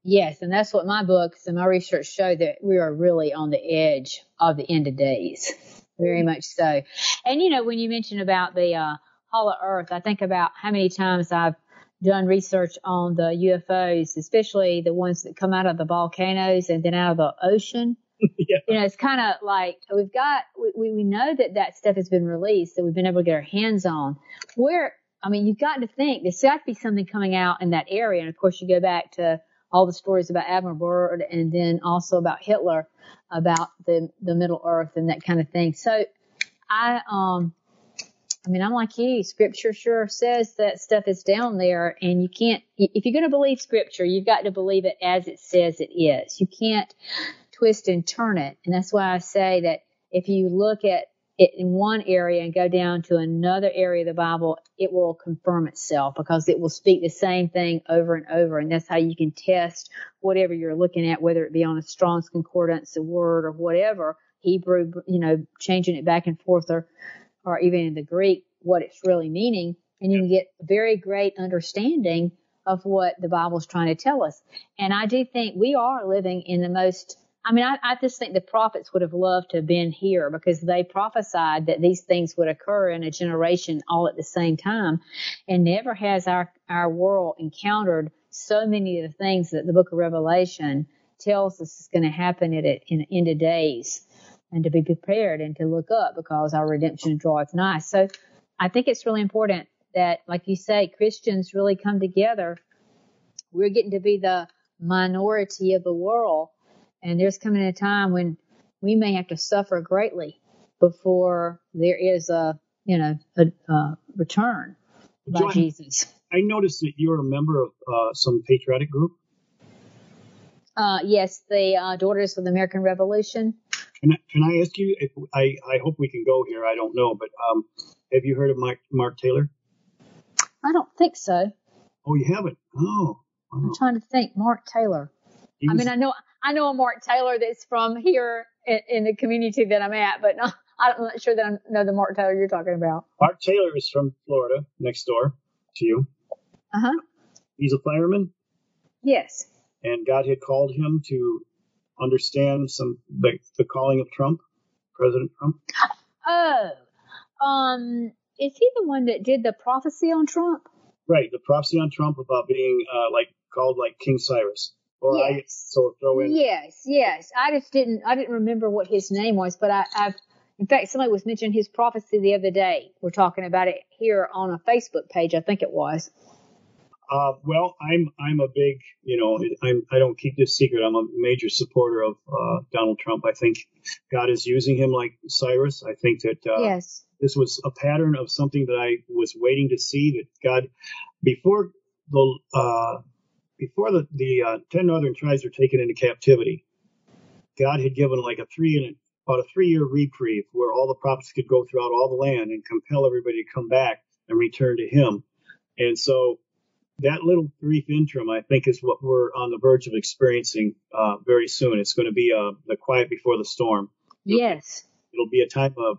Yes, and that's what my books and my research show that we are really on the edge of the end of days. Very much so. And you know, when you mention about the uh, hollow earth, I think about how many times I've done research on the UFOs, especially the ones that come out of the volcanoes and then out of the ocean. yeah. You know, it's kind of like we've got, we, we know that that stuff has been released that we've been able to get our hands on. Where, I mean, you've got to think there's got to be something coming out in that area. And of course, you go back to all the stories about Admiral Byrd and then also about Hitler, about the, the Middle Earth and that kind of thing. So I, um, I mean, I'm like you. Scripture sure says that stuff is down there, and you can't. If you're going to believe Scripture, you've got to believe it as it says it is. You can't twist and turn it. And that's why I say that if you look at it in one area and go down to another area of the Bible, it will confirm itself because it will speak the same thing over and over. And that's how you can test whatever you're looking at, whether it be on a Strong's Concordance, a word, or whatever, Hebrew, you know, changing it back and forth, or, or even in the Greek, what it's really meaning. And you can get a very great understanding of what the Bible is trying to tell us. And I do think we are living in the most I mean, I, I just think the prophets would have loved to have been here because they prophesied that these things would occur in a generation all at the same time. And never has our, our world encountered so many of the things that the book of Revelation tells us is going to happen at it in the end of days and to be prepared and to look up because our redemption draweth nigh. So I think it's really important that, like you say, Christians really come together. We're getting to be the minority of the world and there's coming a time when we may have to suffer greatly before there is a, you know, a, a return by John, Jesus. I noticed that you're a member of uh, some patriotic group. Uh, yes, the uh, Daughters of the American Revolution. Can I, can I ask you? If, I I hope we can go here. I don't know, but um, have you heard of Mark Mark Taylor? I don't think so. Oh, you haven't? Oh, wow. I'm trying to think. Mark Taylor. Was, I mean, I know I know a Mark Taylor that's from here in, in the community that I'm at, but I'm not sure that I know the Mark Taylor you're talking about. Mark Taylor is from Florida, next door to you. Uh huh. He's a fireman. Yes. And God had called him to understand some the, the calling of Trump, President Trump. Oh, um, is he the one that did the prophecy on Trump? Right, the prophecy on Trump about being uh, like called like King Cyrus. Or yes. I so throw in. Yes, yes. I just didn't. I didn't remember what his name was, but I, I've. In fact, somebody was mentioning his prophecy the other day. We're talking about it here on a Facebook page. I think it was. Uh, well, I'm I'm a big, you know, I'm I don't keep this secret. I'm a major supporter of uh, Donald Trump. I think God is using him like Cyrus. I think that uh, yes. this was a pattern of something that I was waiting to see. That God, before the uh, before the, the uh, 10 northern tribes were taken into captivity, God had given like a three and about a three year reprieve where all the prophets could go throughout all the land and compel everybody to come back and return to Him. And so that little brief interim, I think, is what we're on the verge of experiencing uh, very soon. It's going to be uh, the quiet before the storm. Yes. It'll be a time of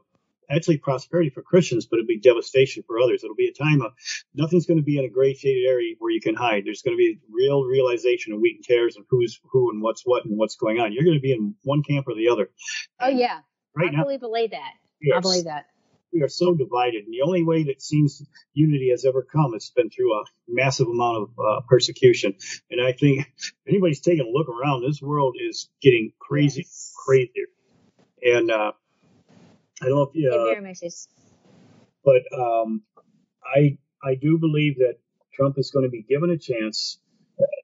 actually prosperity for Christians, but it'll be devastation for others. It'll be a time of nothing's going to be in a gray shaded area where you can hide. There's going to be real realization of wheat and tares and who's who and what's what and what's going on. You're going to be in one camp or the other. Oh yeah, right I now, believe believe that. Yes, I believe that. We are so divided, and the only way that seems unity has ever come has been through a massive amount of uh, persecution. And I think if anybody's taking a look around, this world is getting crazy, yes. crazier. And uh, I don't know if you. Uh, very But um, I I do believe that Trump is going to be given a chance.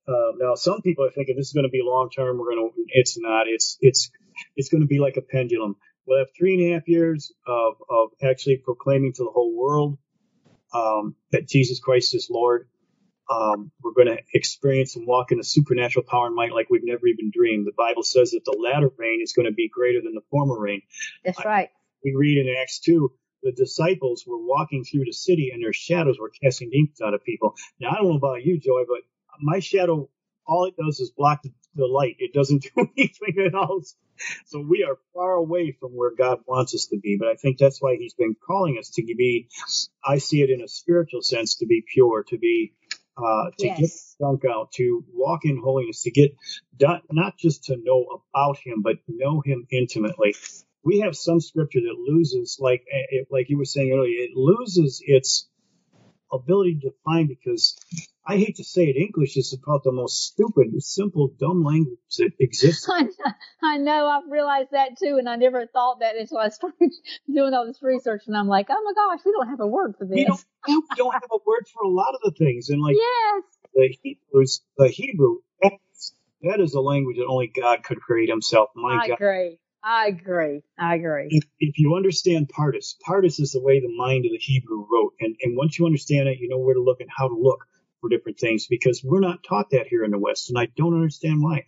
Uh, now, some people are thinking this is going to be long term. We're going to. It's not. It's it's it's going to be like a pendulum. We'll have three and a half years of of actually proclaiming to the whole world um, that Jesus Christ is Lord. Um, we're going to experience and walk in a supernatural power and might like we've never even dreamed. The Bible says that the latter rain is going to be greater than the former rain. That's right we read in Acts 2, the disciples were walking through the city and their shadows were casting demons out of people. Now, I don't know about you, Joye, but my shadow, all it does is block the, the light. It doesn't do anything else. So we are far away from where God wants us to be. But I think that's why he's been calling us to be, I see it in a spiritual sense, to be pure, to be uh, to yes. get junk out, to walk in holiness, to get not just to know about Him, but know Him intimately we have some scripture that loses, like eh, like you were saying earlier, it loses its ability to define because I hate to say it, English is about the most stupid, simple, dumb language that exists. I know, I know, I've realized that too, and I never thought that until I started doing all this research, and I'm like, oh my gosh, we don't have a word for this. We don't, don't have a word for a lot of the things, and like yes. the Hebrews, the Hebrew, that is a language that only God could create Himself. My I God. agree. I agree. I agree. If, if you understand Pardes, Pardes is the way the mind of the Hebrew wrote. And, and once you understand it, you know where to look and how to look for different things because we're not taught that here in the West. And I don't understand why.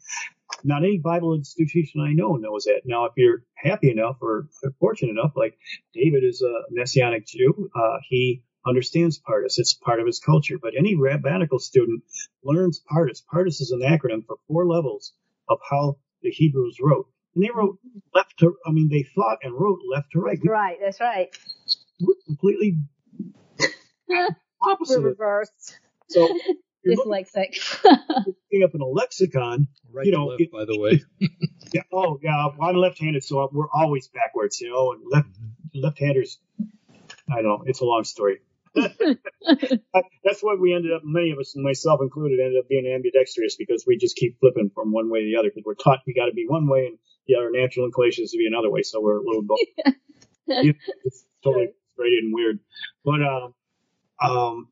Not any Bible institution I know knows that. Now, if you're happy enough or fortunate enough, like David is a Messianic Jew, uh, he understands Pardes. It's part of his culture. But any rabbinical student learns Pardes. Pardes is an acronym for four levels of how the Hebrews wrote. And they wrote left to, I mean, they thought and wrote left to right. Right, that's right. We're completely opposite. We're reversed. So, dyslexic. Looking up in a lexicon, right you know, left, it, by the way. yeah. Oh, yeah. I'm left-handed, so we're always backwards, you know, and left mm-hmm. left-handers. I don't know. It's a long story. That's why we ended up, many of us, myself included, ended up being ambidextrous because we just keep flipping from one way to the other because we're taught we got to be one way and the other natural inclination is to be another way. So we're a little both. it's totally frustrated and weird, but uh, um,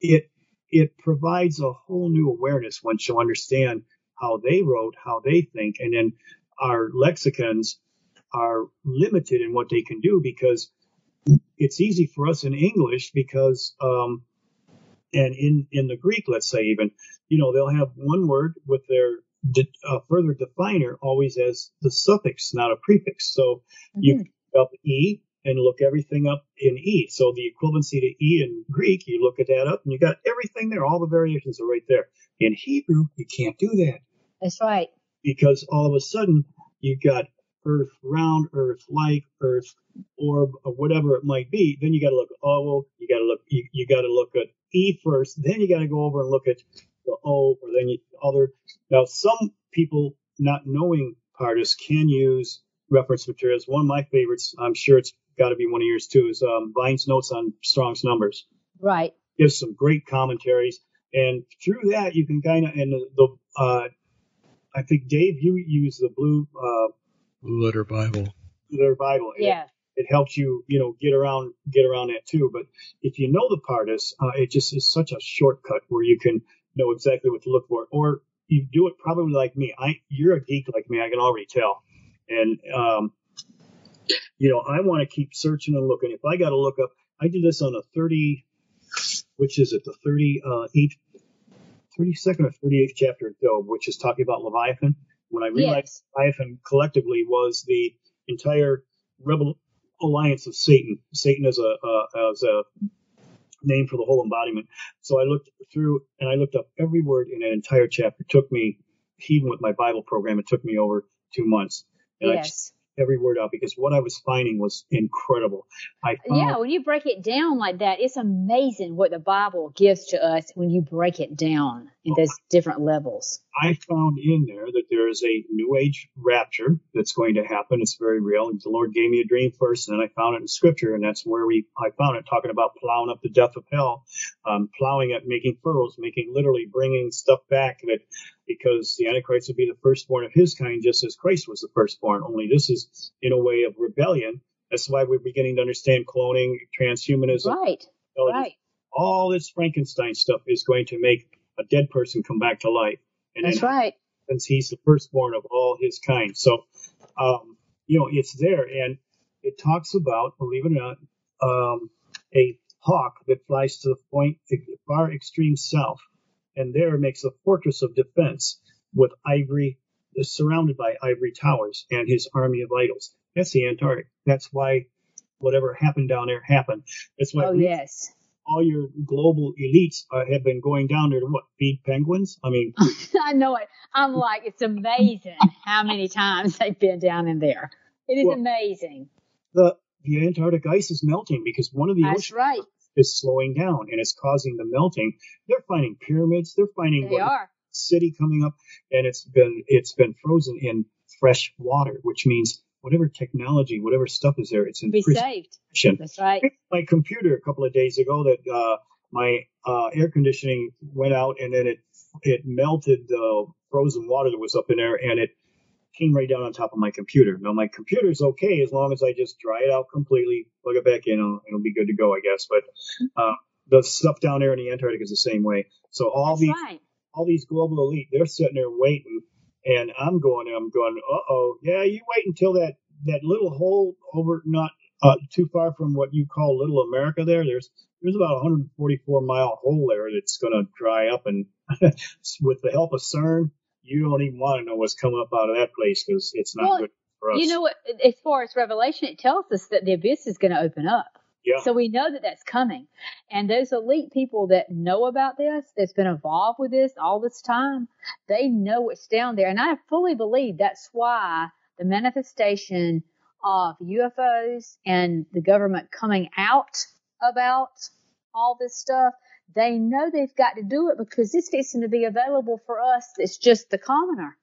it it provides a whole new awareness once you understand how they wrote, how they think, and then our lexicons are limited in what they can do because it's easy for us in English because, um, and in, in the Greek, let's say even, you know, they'll have one word with their de- uh, further definer always as the suffix, not a prefix. So mm-hmm. you up E and look everything up in E. So the equivalency to E in Greek, you look at that up and you got everything there. All the variations are right there. In Hebrew, you can't do that. That's right. Because all of a sudden you got Earth round, Earth like, Earth orb, or whatever it might be, then you got to look at O. You got to look. You, you got to look at E first. Then you got to go over and look at the O, or then you, other. Now, some people not knowing Pardes can use reference materials. One of my favorites, I'm sure it's got to be one of yours too. Is um, Vine's notes on Strong's numbers. Right. Gives some great commentaries, and through that you can kind of and the, the uh, I think Dave, you use the blue uh, blue letter Bible. Blue Letter Bible. Yeah. It, it, helps you, you know, get around get around that too. But if you know the Pardes, uh, it just is such a shortcut where you can know exactly what to look for. Or you do it probably like me. I you're a geek like me. I can already tell. And um, you know, I want to keep searching and looking. If I got to look up, I did this on a 30, which is it, the 38th, 32nd or 38th chapter of Job, which is talking about Leviathan. When I realized yes. Leviathan collectively was the entire rebel alliance of Satan. Satan is a uh, as a name for the whole embodiment. So I looked through and I looked up every word in an entire chapter. It took me, even with my Bible program, it took me over two months. And yes every word out because what I was finding was incredible. I found, yeah, when you break it down like that, it's amazing what the Bible gives to us when you break it down in those different levels. I found in there that there is a new age rapture that's going to happen. It's very real. The Lord gave me a dream first, and then I found it in Scripture, and that's where we I found it talking about plowing up the depth of hell, um, plowing it, making furrows, making literally bringing stuff back that because the Antichrist would be the firstborn of his kind, just as Christ was the firstborn. Only this is in a way of rebellion. That's why we're beginning to understand cloning, transhumanism. Right. Right. All this Frankenstein stuff is going to make a dead person come back to life. And That's right. Since he's the firstborn of all his kind. So, um, you know, it's there. And it talks about, believe it or not, um, a hawk that flies to the point far extreme south and there makes a fortress of defense with ivory, surrounded by ivory towers and his army of idols. That's the Antarctic. That's why whatever happened down there happened. That's why oh, yes. All your global elites uh, have been going down there to what? Feed penguins? I mean, I know it. I'm like, it's amazing how many times they've been down in there. It is well, amazing. The the Antarctic ice is melting because one of the That's oceans right is slowing down and it's causing the melting. They're finding pyramids. They're finding they are. city coming up, and it's been it's been frozen in fresh water, which means whatever technology, whatever stuff is there, it's in be saved. That's right. My computer a couple of days ago that uh, my uh, air conditioning went out and then it it melted the frozen water that was up in there and it came right down on top of my computer. Now my computer's okay as long as I just dry it out completely, plug it back in, it'll, it'll be good to go, I guess. But uh, the stuff down there in the Antarctic is the same way. So all That's these right. all these global elite, they're sitting there waiting, and I'm going, I'm going, uh oh, yeah, you wait until that that little hole over not uh, too far from what you call Little America. There, there's there's about a 144 mile hole there that's going to dry up, and with the help of CERN, you don't even want to know what's coming up out of that place because it's not well, good for us. You know what? As far as Revelation, it tells us that the abyss is going to open up. So we know that that's coming. And those elite people that know about this, that's been involved with this all this time, they know what's down there. And I fully believe that's why the manifestation of UFOs and the government coming out about all this stuff they know they've got to do it because it's fixing to be available for us. It's just the commoner.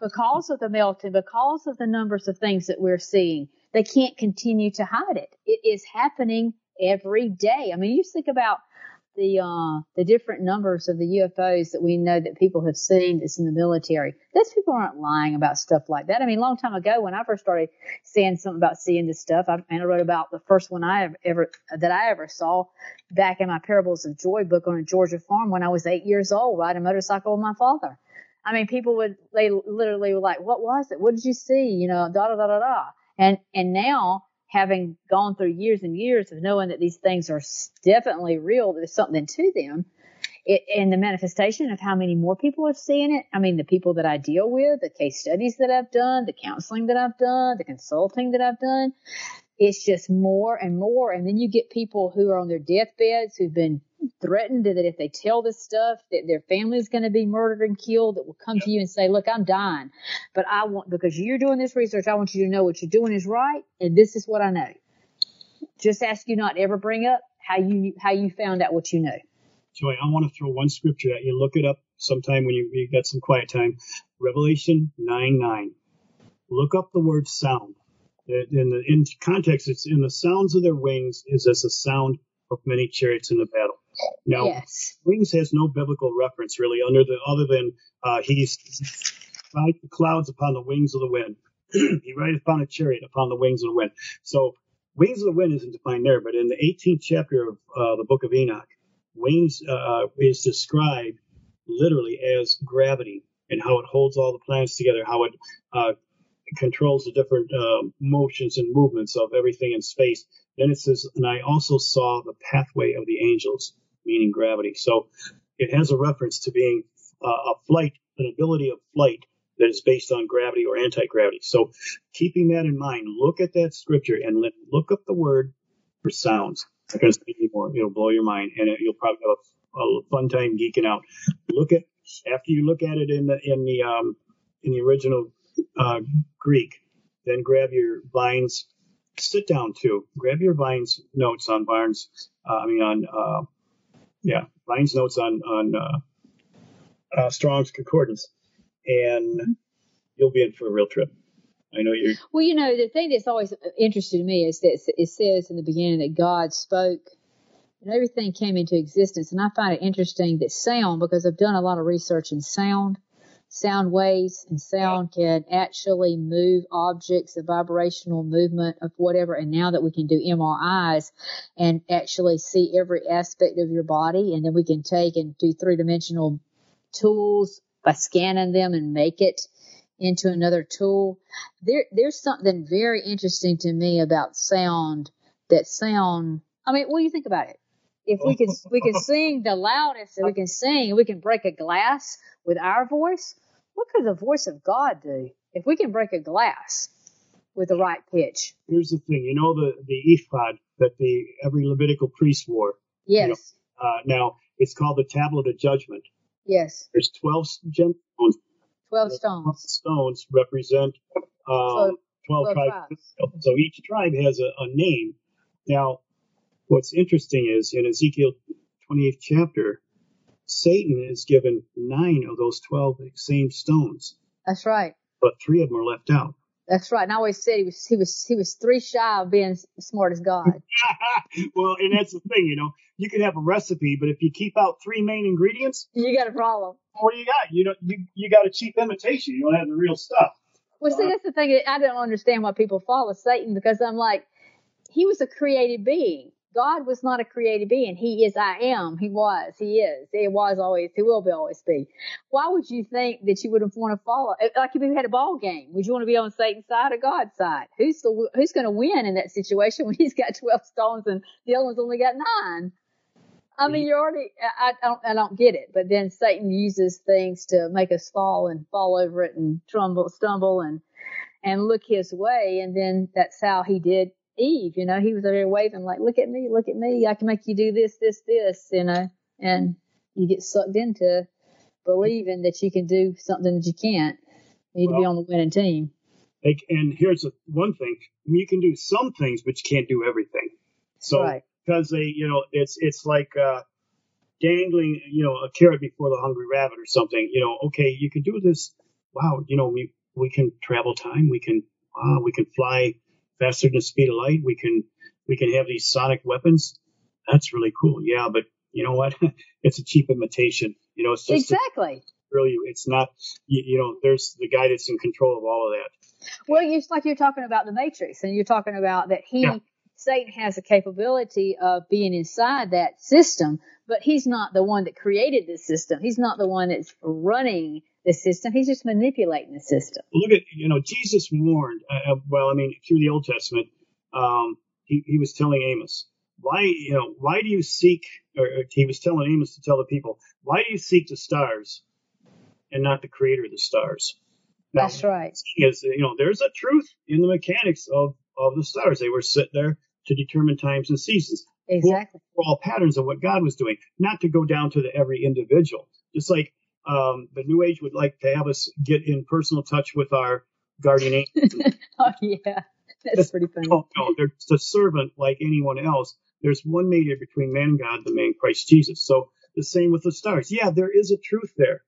Because of the melting, because of the numbers of things that we're seeing, they can't continue to hide it. It is happening every day. I mean, you think about the uh, the different numbers of the UFOs that we know that people have seen that's in the military. Those people aren't lying about stuff like that. I mean, a long time ago when I first started saying something about seeing this stuff, I, and I wrote about the first one I ever that I ever saw back in my Parables of Joy book on a Georgia farm when I was eight years old, riding a motorcycle with my father. I mean, people would they literally were like, "What was it? What did you see?" You know, da da da da da. And and now having gone through years and years of knowing that these things are definitely real, there's something to them. It, and the manifestation of how many more people are seeing it. I mean, the people that I deal with, the case studies that I've done, the counseling that I've done, the consulting that I've done, it's just more and more. And then you get people who are on their deathbeds who've been threatened that if they tell this stuff that their family is going to be murdered and killed that will come to you and say look i'm dying but i want because you're doing this research i want you to know what you're doing is right and this is what i know. Just ask you not to ever bring up how you how you found out what you know. Joye i want to throw one scripture at you. Look it up sometime when you, you got some quiet time. Revelation 9 9 look up the word sound. Uh, in the in context, it's in the sounds of their wings is as the sound of many chariots in the battle. Now, yes. wings has no biblical reference really, under the other than uh, he's like the clouds upon the wings of the wind. he rideth upon a chariot upon the wings of the wind. So, wings of the wind isn't defined there, but in the 18th chapter of uh, the book of Enoch, wings uh, is described literally as gravity and how it holds all the planets together, how it uh, controls the different uh, motions and movements of everything in space. Then it says, and I also saw the pathway of the angels, meaning gravity. So it has a reference to being uh, a flight, an ability of flight that is based on gravity or anti-gravity. So keeping that in mind, look at that scripture and look up the word for sounds. Because more, it'll blow your mind, and it, you'll probably have a, a, fun time geeking out. Look at after you look at it in the in the um, in the original uh, Greek, then grab your Vine's sit down too. Grab your Vine's notes on Barnes. Uh, I mean on uh, yeah Vine's notes on on uh, uh, Strong's Concordance, and you'll be in for a real trip. I know you're. Well, you know the thing that's always interested me is that it says in the beginning that God spoke and everything came into existence. And I find it interesting that sound, because I've done a lot of research in sound, sound waves and sound can actually move objects, the vibrational movement of whatever. And now that we can do MRIs and actually see every aspect of your body, and then we can take and do three dimensional tools by scanning them and make it into another tool. There, there's something very interesting to me about sound that sound, I mean, what do you think about it? If we can, we can sing the loudest that we can sing, we can break a glass with our voice. What could the voice of God do if we can break a glass with the right pitch? Here's the thing, you know the the ephod that the every Levitical priest wore. Yes. You know, uh, now it's called the tablet of judgment. Yes. There's twelve gemstones. Twelve stones. 12 stones represent um, 12, 12 tribes. tribes. So each tribe has a, a name. Now, what's interesting is in Ezekiel 28th chapter, Satan is given nine of those 12 same stones. That's right. But three of them are left out. That's right. And I always said he was he was he was three shy of being smart as God. well, and that's the thing, you know, you can have a recipe, but if you keep out three main ingredients, you got a problem. What do you got? You know, you you got a cheap imitation. You don't have the real stuff. Well, see, uh, that's the thing. I don't understand why people follow Satan because I'm like, he was a created being. God was not a created being. He is I am. He was. He is. He was always. He will be always be. Why would you think that you would want to follow? Eh, like if you had a ball game, would you want to be on Satan's side or God's side? Who's the Who's going to win in that situation when he's got twelve stones and the other one's only got nine? I mean, you're already. I, I don't. I don't get it. But then Satan uses things to make us fall and fall over it and trumble, stumble, and and look his way. And then that's how he did Eve, you know, he was over there waving like, look at me, look at me. I can make you do this, this, this, you know, and you get sucked into believing that you can do something that you can't. You need well, to be on the winning team. Like, and here's a, one thing: you can do some things, but you can't do everything. So, right. because they, you know, it's it's like uh, dangling, you know, a carrot before the hungry rabbit or something. You know, okay, you can do this. Wow, you know, we we can travel time. We can wow, we can fly faster than the speed of light. We can we can have these sonic weapons. That's really cool. Yeah, but you know what? it's a cheap imitation. You know, it's just exactly. really, it's not. You, you, know, there's the guy that's in control of all of that. Well, it's like you're talking about the Matrix, and you're talking about that he. Yeah. Satan has a capability of being inside that system, but he's not the one that created the system. He's not the one that's running the system. He's just manipulating the system. Look at, you know, Jesus warned, uh, uh, well, I mean, through the Old Testament, um, he, he was telling Amos, why, you know, why do you seek, or he was telling Amos to tell the people, why do you seek the stars and not the creator of the stars? Now, That's right. Is, you know, there's a truth in the mechanics of, of the stars. They were set there to determine times and seasons. Exactly. For all patterns of what God was doing, not to go down to the every individual. Just like um, the New Age would like to have us get in personal touch with our guardian angels. oh yeah, that's pretty funny. No, no, they're just a servant like anyone else. There's one mediator between man and God, the man Christ Jesus. So the same with the stars. Yeah, there is a truth there,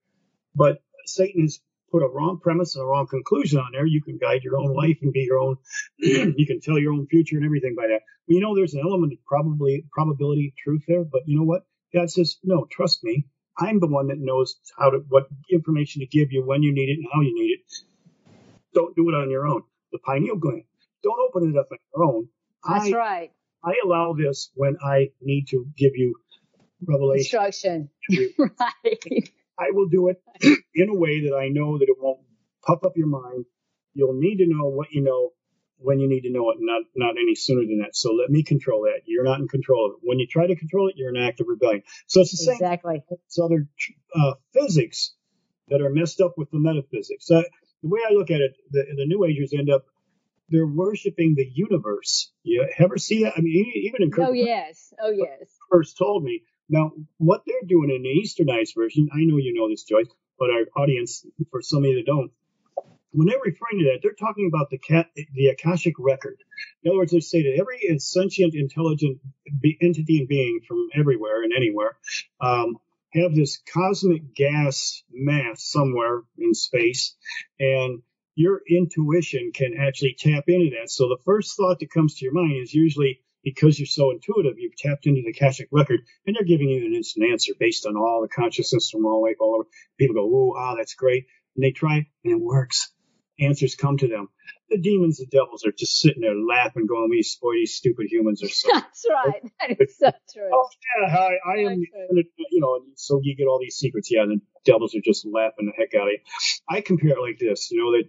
but Satan has put a wrong premise and a wrong conclusion on there, you can guide your own life and be your own. you can tell your own future and everything by that. Well, you know, there's an element of probably probability truth there, but you know what? God says, no, trust me. I'm the one that knows how to what information to give you when you need it and how you need it. Don't do it on your own. The pineal gland. Don't open it up on your own. That's I, right. I allow this when I need to give you revelation. Instruction. right. I will do it in a way that I know that it won't puff up your mind. You'll need to know what you know when you need to know it, not not any sooner than that. So let me control that. You're not in control of it. When you try to control it, you're in active rebellion. So it's the same. Exactly. It's other uh, physics that are messed up with the metaphysics. Uh, the way I look at it, the, the New Agers end up they're worshiping the universe. You ever see that? I mean, even in oh yes, oh yes. First told me now, what they're doing in the Easternized version, I know you know this, Joyce, but our audience, for some of you that don't, when they're referring to that, they're talking about the cat, the Akashic record. In other words, they say that every sentient, intelligent be, entity and being from everywhere and anywhere um, have this cosmic gas mass somewhere in space, and your intuition can actually tap into that. So the first thought that comes to your mind is usually because you're so intuitive, you've tapped into the Akashic record, and they're giving you an instant answer based on all the consciousness from all, like all over. People go, "Oh, ah, that's great," and they try, it, and it works. Answers come to them. The demons, the devils are just sitting there laughing, going, "These these stupid humans are so." That's right. That is so true. Oh yeah, I, I am. You know, so you get all these secrets. Yeah, and the devils are just laughing the heck out of you. I compare it like this. You know that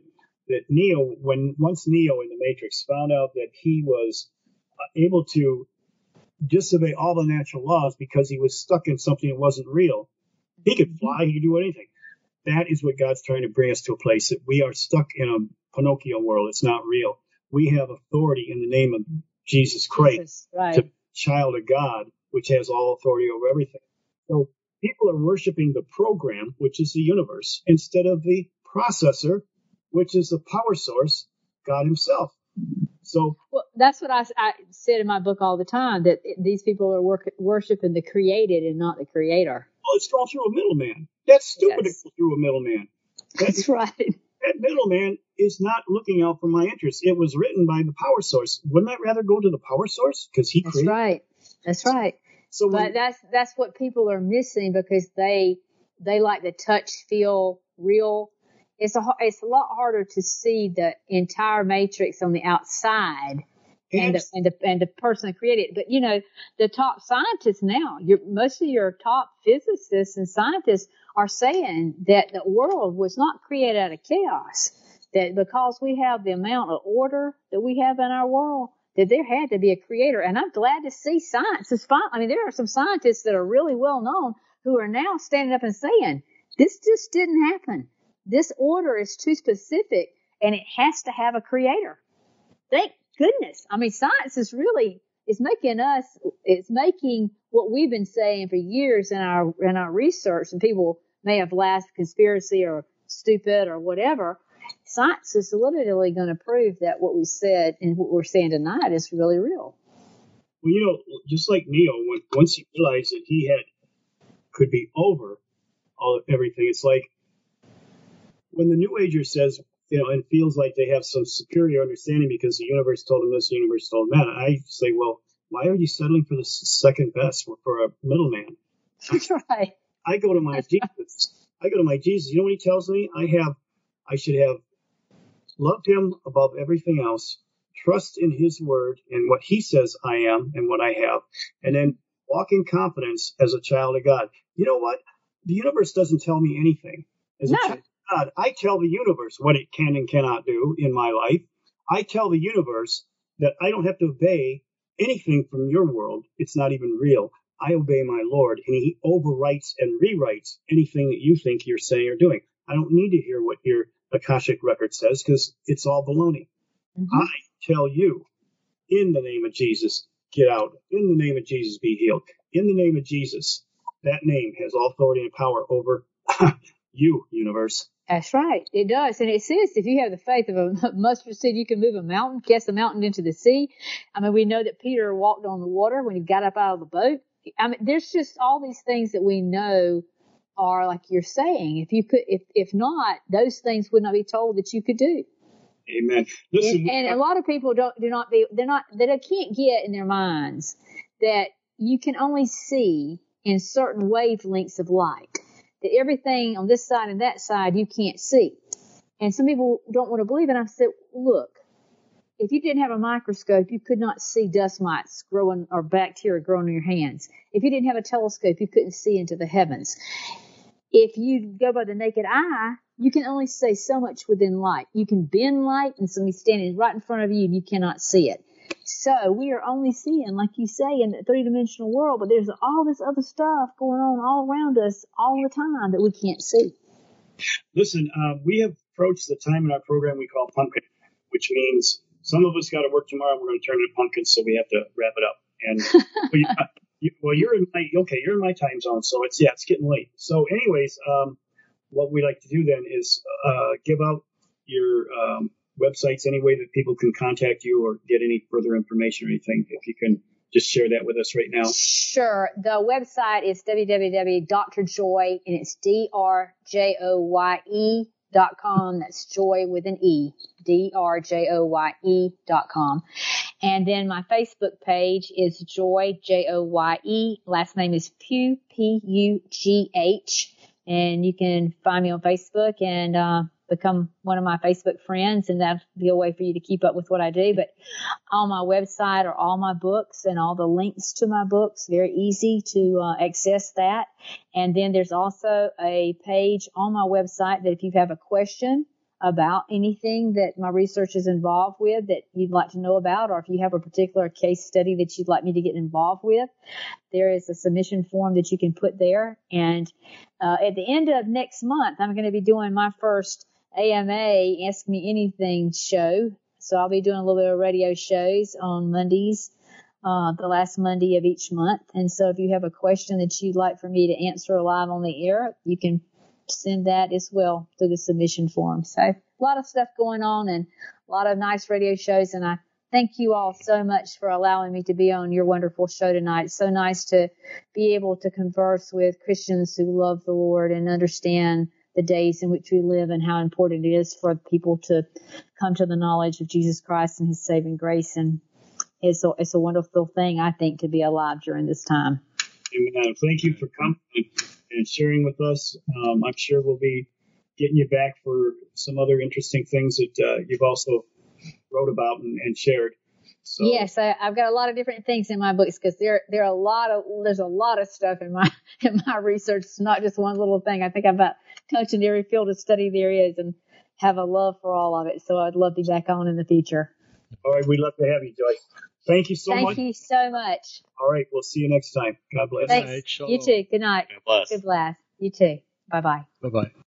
that Neo, when once Neo in the Matrix found out that he was uh, able to disobey all the natural laws because he was stuck in something that wasn't real. He could mm-hmm. fly, he could do anything. That is what God's trying to bring us to a place that we are stuck in a Pinocchio world. It's not real. We have authority in the name of Jesus Christ, Jesus, right. to child of God, which has all authority over everything. So people are worshiping the program, which is the universe, instead of the processor, which is the power source, God Himself. So well, that's what I, I, said in my book all the time that these people are work, worshiping the created and not the creator. It's going through a middleman. That's stupid yes. to go through a middleman. That's right. That middleman is not looking out for my interests. It was written by the power source. Wouldn't I rather go to the power source because he That's created? right. That's right. So, when, but that's that's what people are missing because they they like to touch, feel, real it's a it's a lot harder to see the entire matrix on the outside and the, and the and the person that created it. But you know, the top scientists now, your most of your top physicists and scientists are saying that the world was not created out of chaos. That because we have the amount of order that we have in our world, that there had to be a creator. And I'm glad to see science is fine. I mean, there are some scientists that are really well known who are now standing up and saying this just didn't happen this order is too specific and it has to have a creator. Thank goodness. I mean, science is really, is making us, it's making what we've been saying for years in our, in our research and people may have laughed conspiracy or stupid or whatever. Science is literally going to prove that what we said and what we're saying tonight is really real. Well, you know, just like Neo, when, once he realized that he had could be over all everything, it's like when the New Ager says, you know, and feels like they have some superior understanding because the universe told them this, the universe told them that, I say, well, why are you settling for the second best for a middleman? Right. I go to my Jesus. I go to my Jesus. You know what he tells me? I have, I should have loved him above everything else, trust in his word and what he says I am and what I have, and then walk in confidence as a child of God. You know what? The universe doesn't tell me anything as no. a child. God, I tell the universe what it can and cannot do in my life. I tell the universe that I don't have to obey anything from your world. It's not even real. I obey my Lord, and He overwrites and rewrites anything that you think you're saying or doing. I don't need to hear what your Akashic record says because it's all baloney. Mm-hmm. I tell you, in the name of Jesus, get out. In the name of Jesus, be healed. In the name of Jesus, that name has all authority and power over you, universe. That's right. It does. And it says if you have the faith of a mustard seed, you can move a mountain, cast a mountain into the sea. I mean, we know that Peter walked on the water when he got up out of the boat. I mean, there's just all these things that we know are like you're saying. If you could, if if not, those things would not be told that you could do. Amen. Listen, and, and a uh, lot of people don't do not be they're not they can't get in their minds that you can only see in certain wavelengths of light. That everything on this side and that side you can't see. And some people don't want to believe it. I said, look, if you didn't have a microscope, you could not see dust mites growing or bacteria growing in your hands. If you didn't have a telescope, you couldn't see into the heavens. If you go by the naked eye, you can only see so much within light. You can bend light and somebody's standing right in front of you and you cannot see it. So we are only seeing, like you say, in the three dimensional world, but there's all this other stuff going on all around us all the time that we can't see. Listen, uh, we have approached the time in our program we call pumpkin, which means some of us got to work tomorrow. We're going to turn into pumpkins, so we have to wrap it up. And well, you, you, well, you're in my okay. You're in my time zone, so it's yeah, it's getting late. So, anyways, um, what we like to do then is uh, give out your um, websites any way that people can contact you or get any further information or anything. If you can just share that with us right now. Sure. The website is www.drjoye and it's D R J O Y E dot com. That's joy with an E. D R J O Y E dot com. And then my Facebook page is Joye, J O Y E. Last name is Pugh, P U G H. And you can find me on Facebook and, uh, become one of my Facebook friends and that'll be a way for you to keep up with what I do. But on my website are all my books and all the links to my books. Very easy to uh, access that. And then there's also a page on my website that if you have a question about anything that my research is involved with that you'd like to know about, or if you have a particular case study that you'd like me to get involved with, there is a submission form that you can put there. And uh, at the end of next month, I'm going to be doing my first AMA Ask Me Anything show. So I'll be doing a little bit of radio shows on Mondays, uh, the last Monday of each month. And so if you have a question that you'd like for me to answer live on the air, you can send that as well through the submission form. So a lot of stuff going on and a lot of nice radio shows. And I thank you all so much for allowing me to be on your wonderful show tonight. It's so nice to be able to converse with Christians who love the Lord and understand the days in which we live and how important it is for people to come to the knowledge of Jesus Christ and his saving grace. And it's a, it's a wonderful thing, I think, to be alive during this time. Amen. Thank you for coming and sharing with us. Um, I'm sure we'll be getting you back for some other interesting things that uh, you've also wrote about and, and shared. So. Yes, I, have got a lot of different things in my books because there there are a lot of there's a lot of stuff in my in my research. It's not just one little thing. I think I've got touching every field of study there is and have a love for all of it. So I'd love to be back on in the future. All right, we'd love to have you, Joyce. Thank you so Thank much. Thank you so much. All right, we'll see you next time. God bless. Thanks. You too. Good night. God bless. Good bless. You too. Bye bye. Bye bye.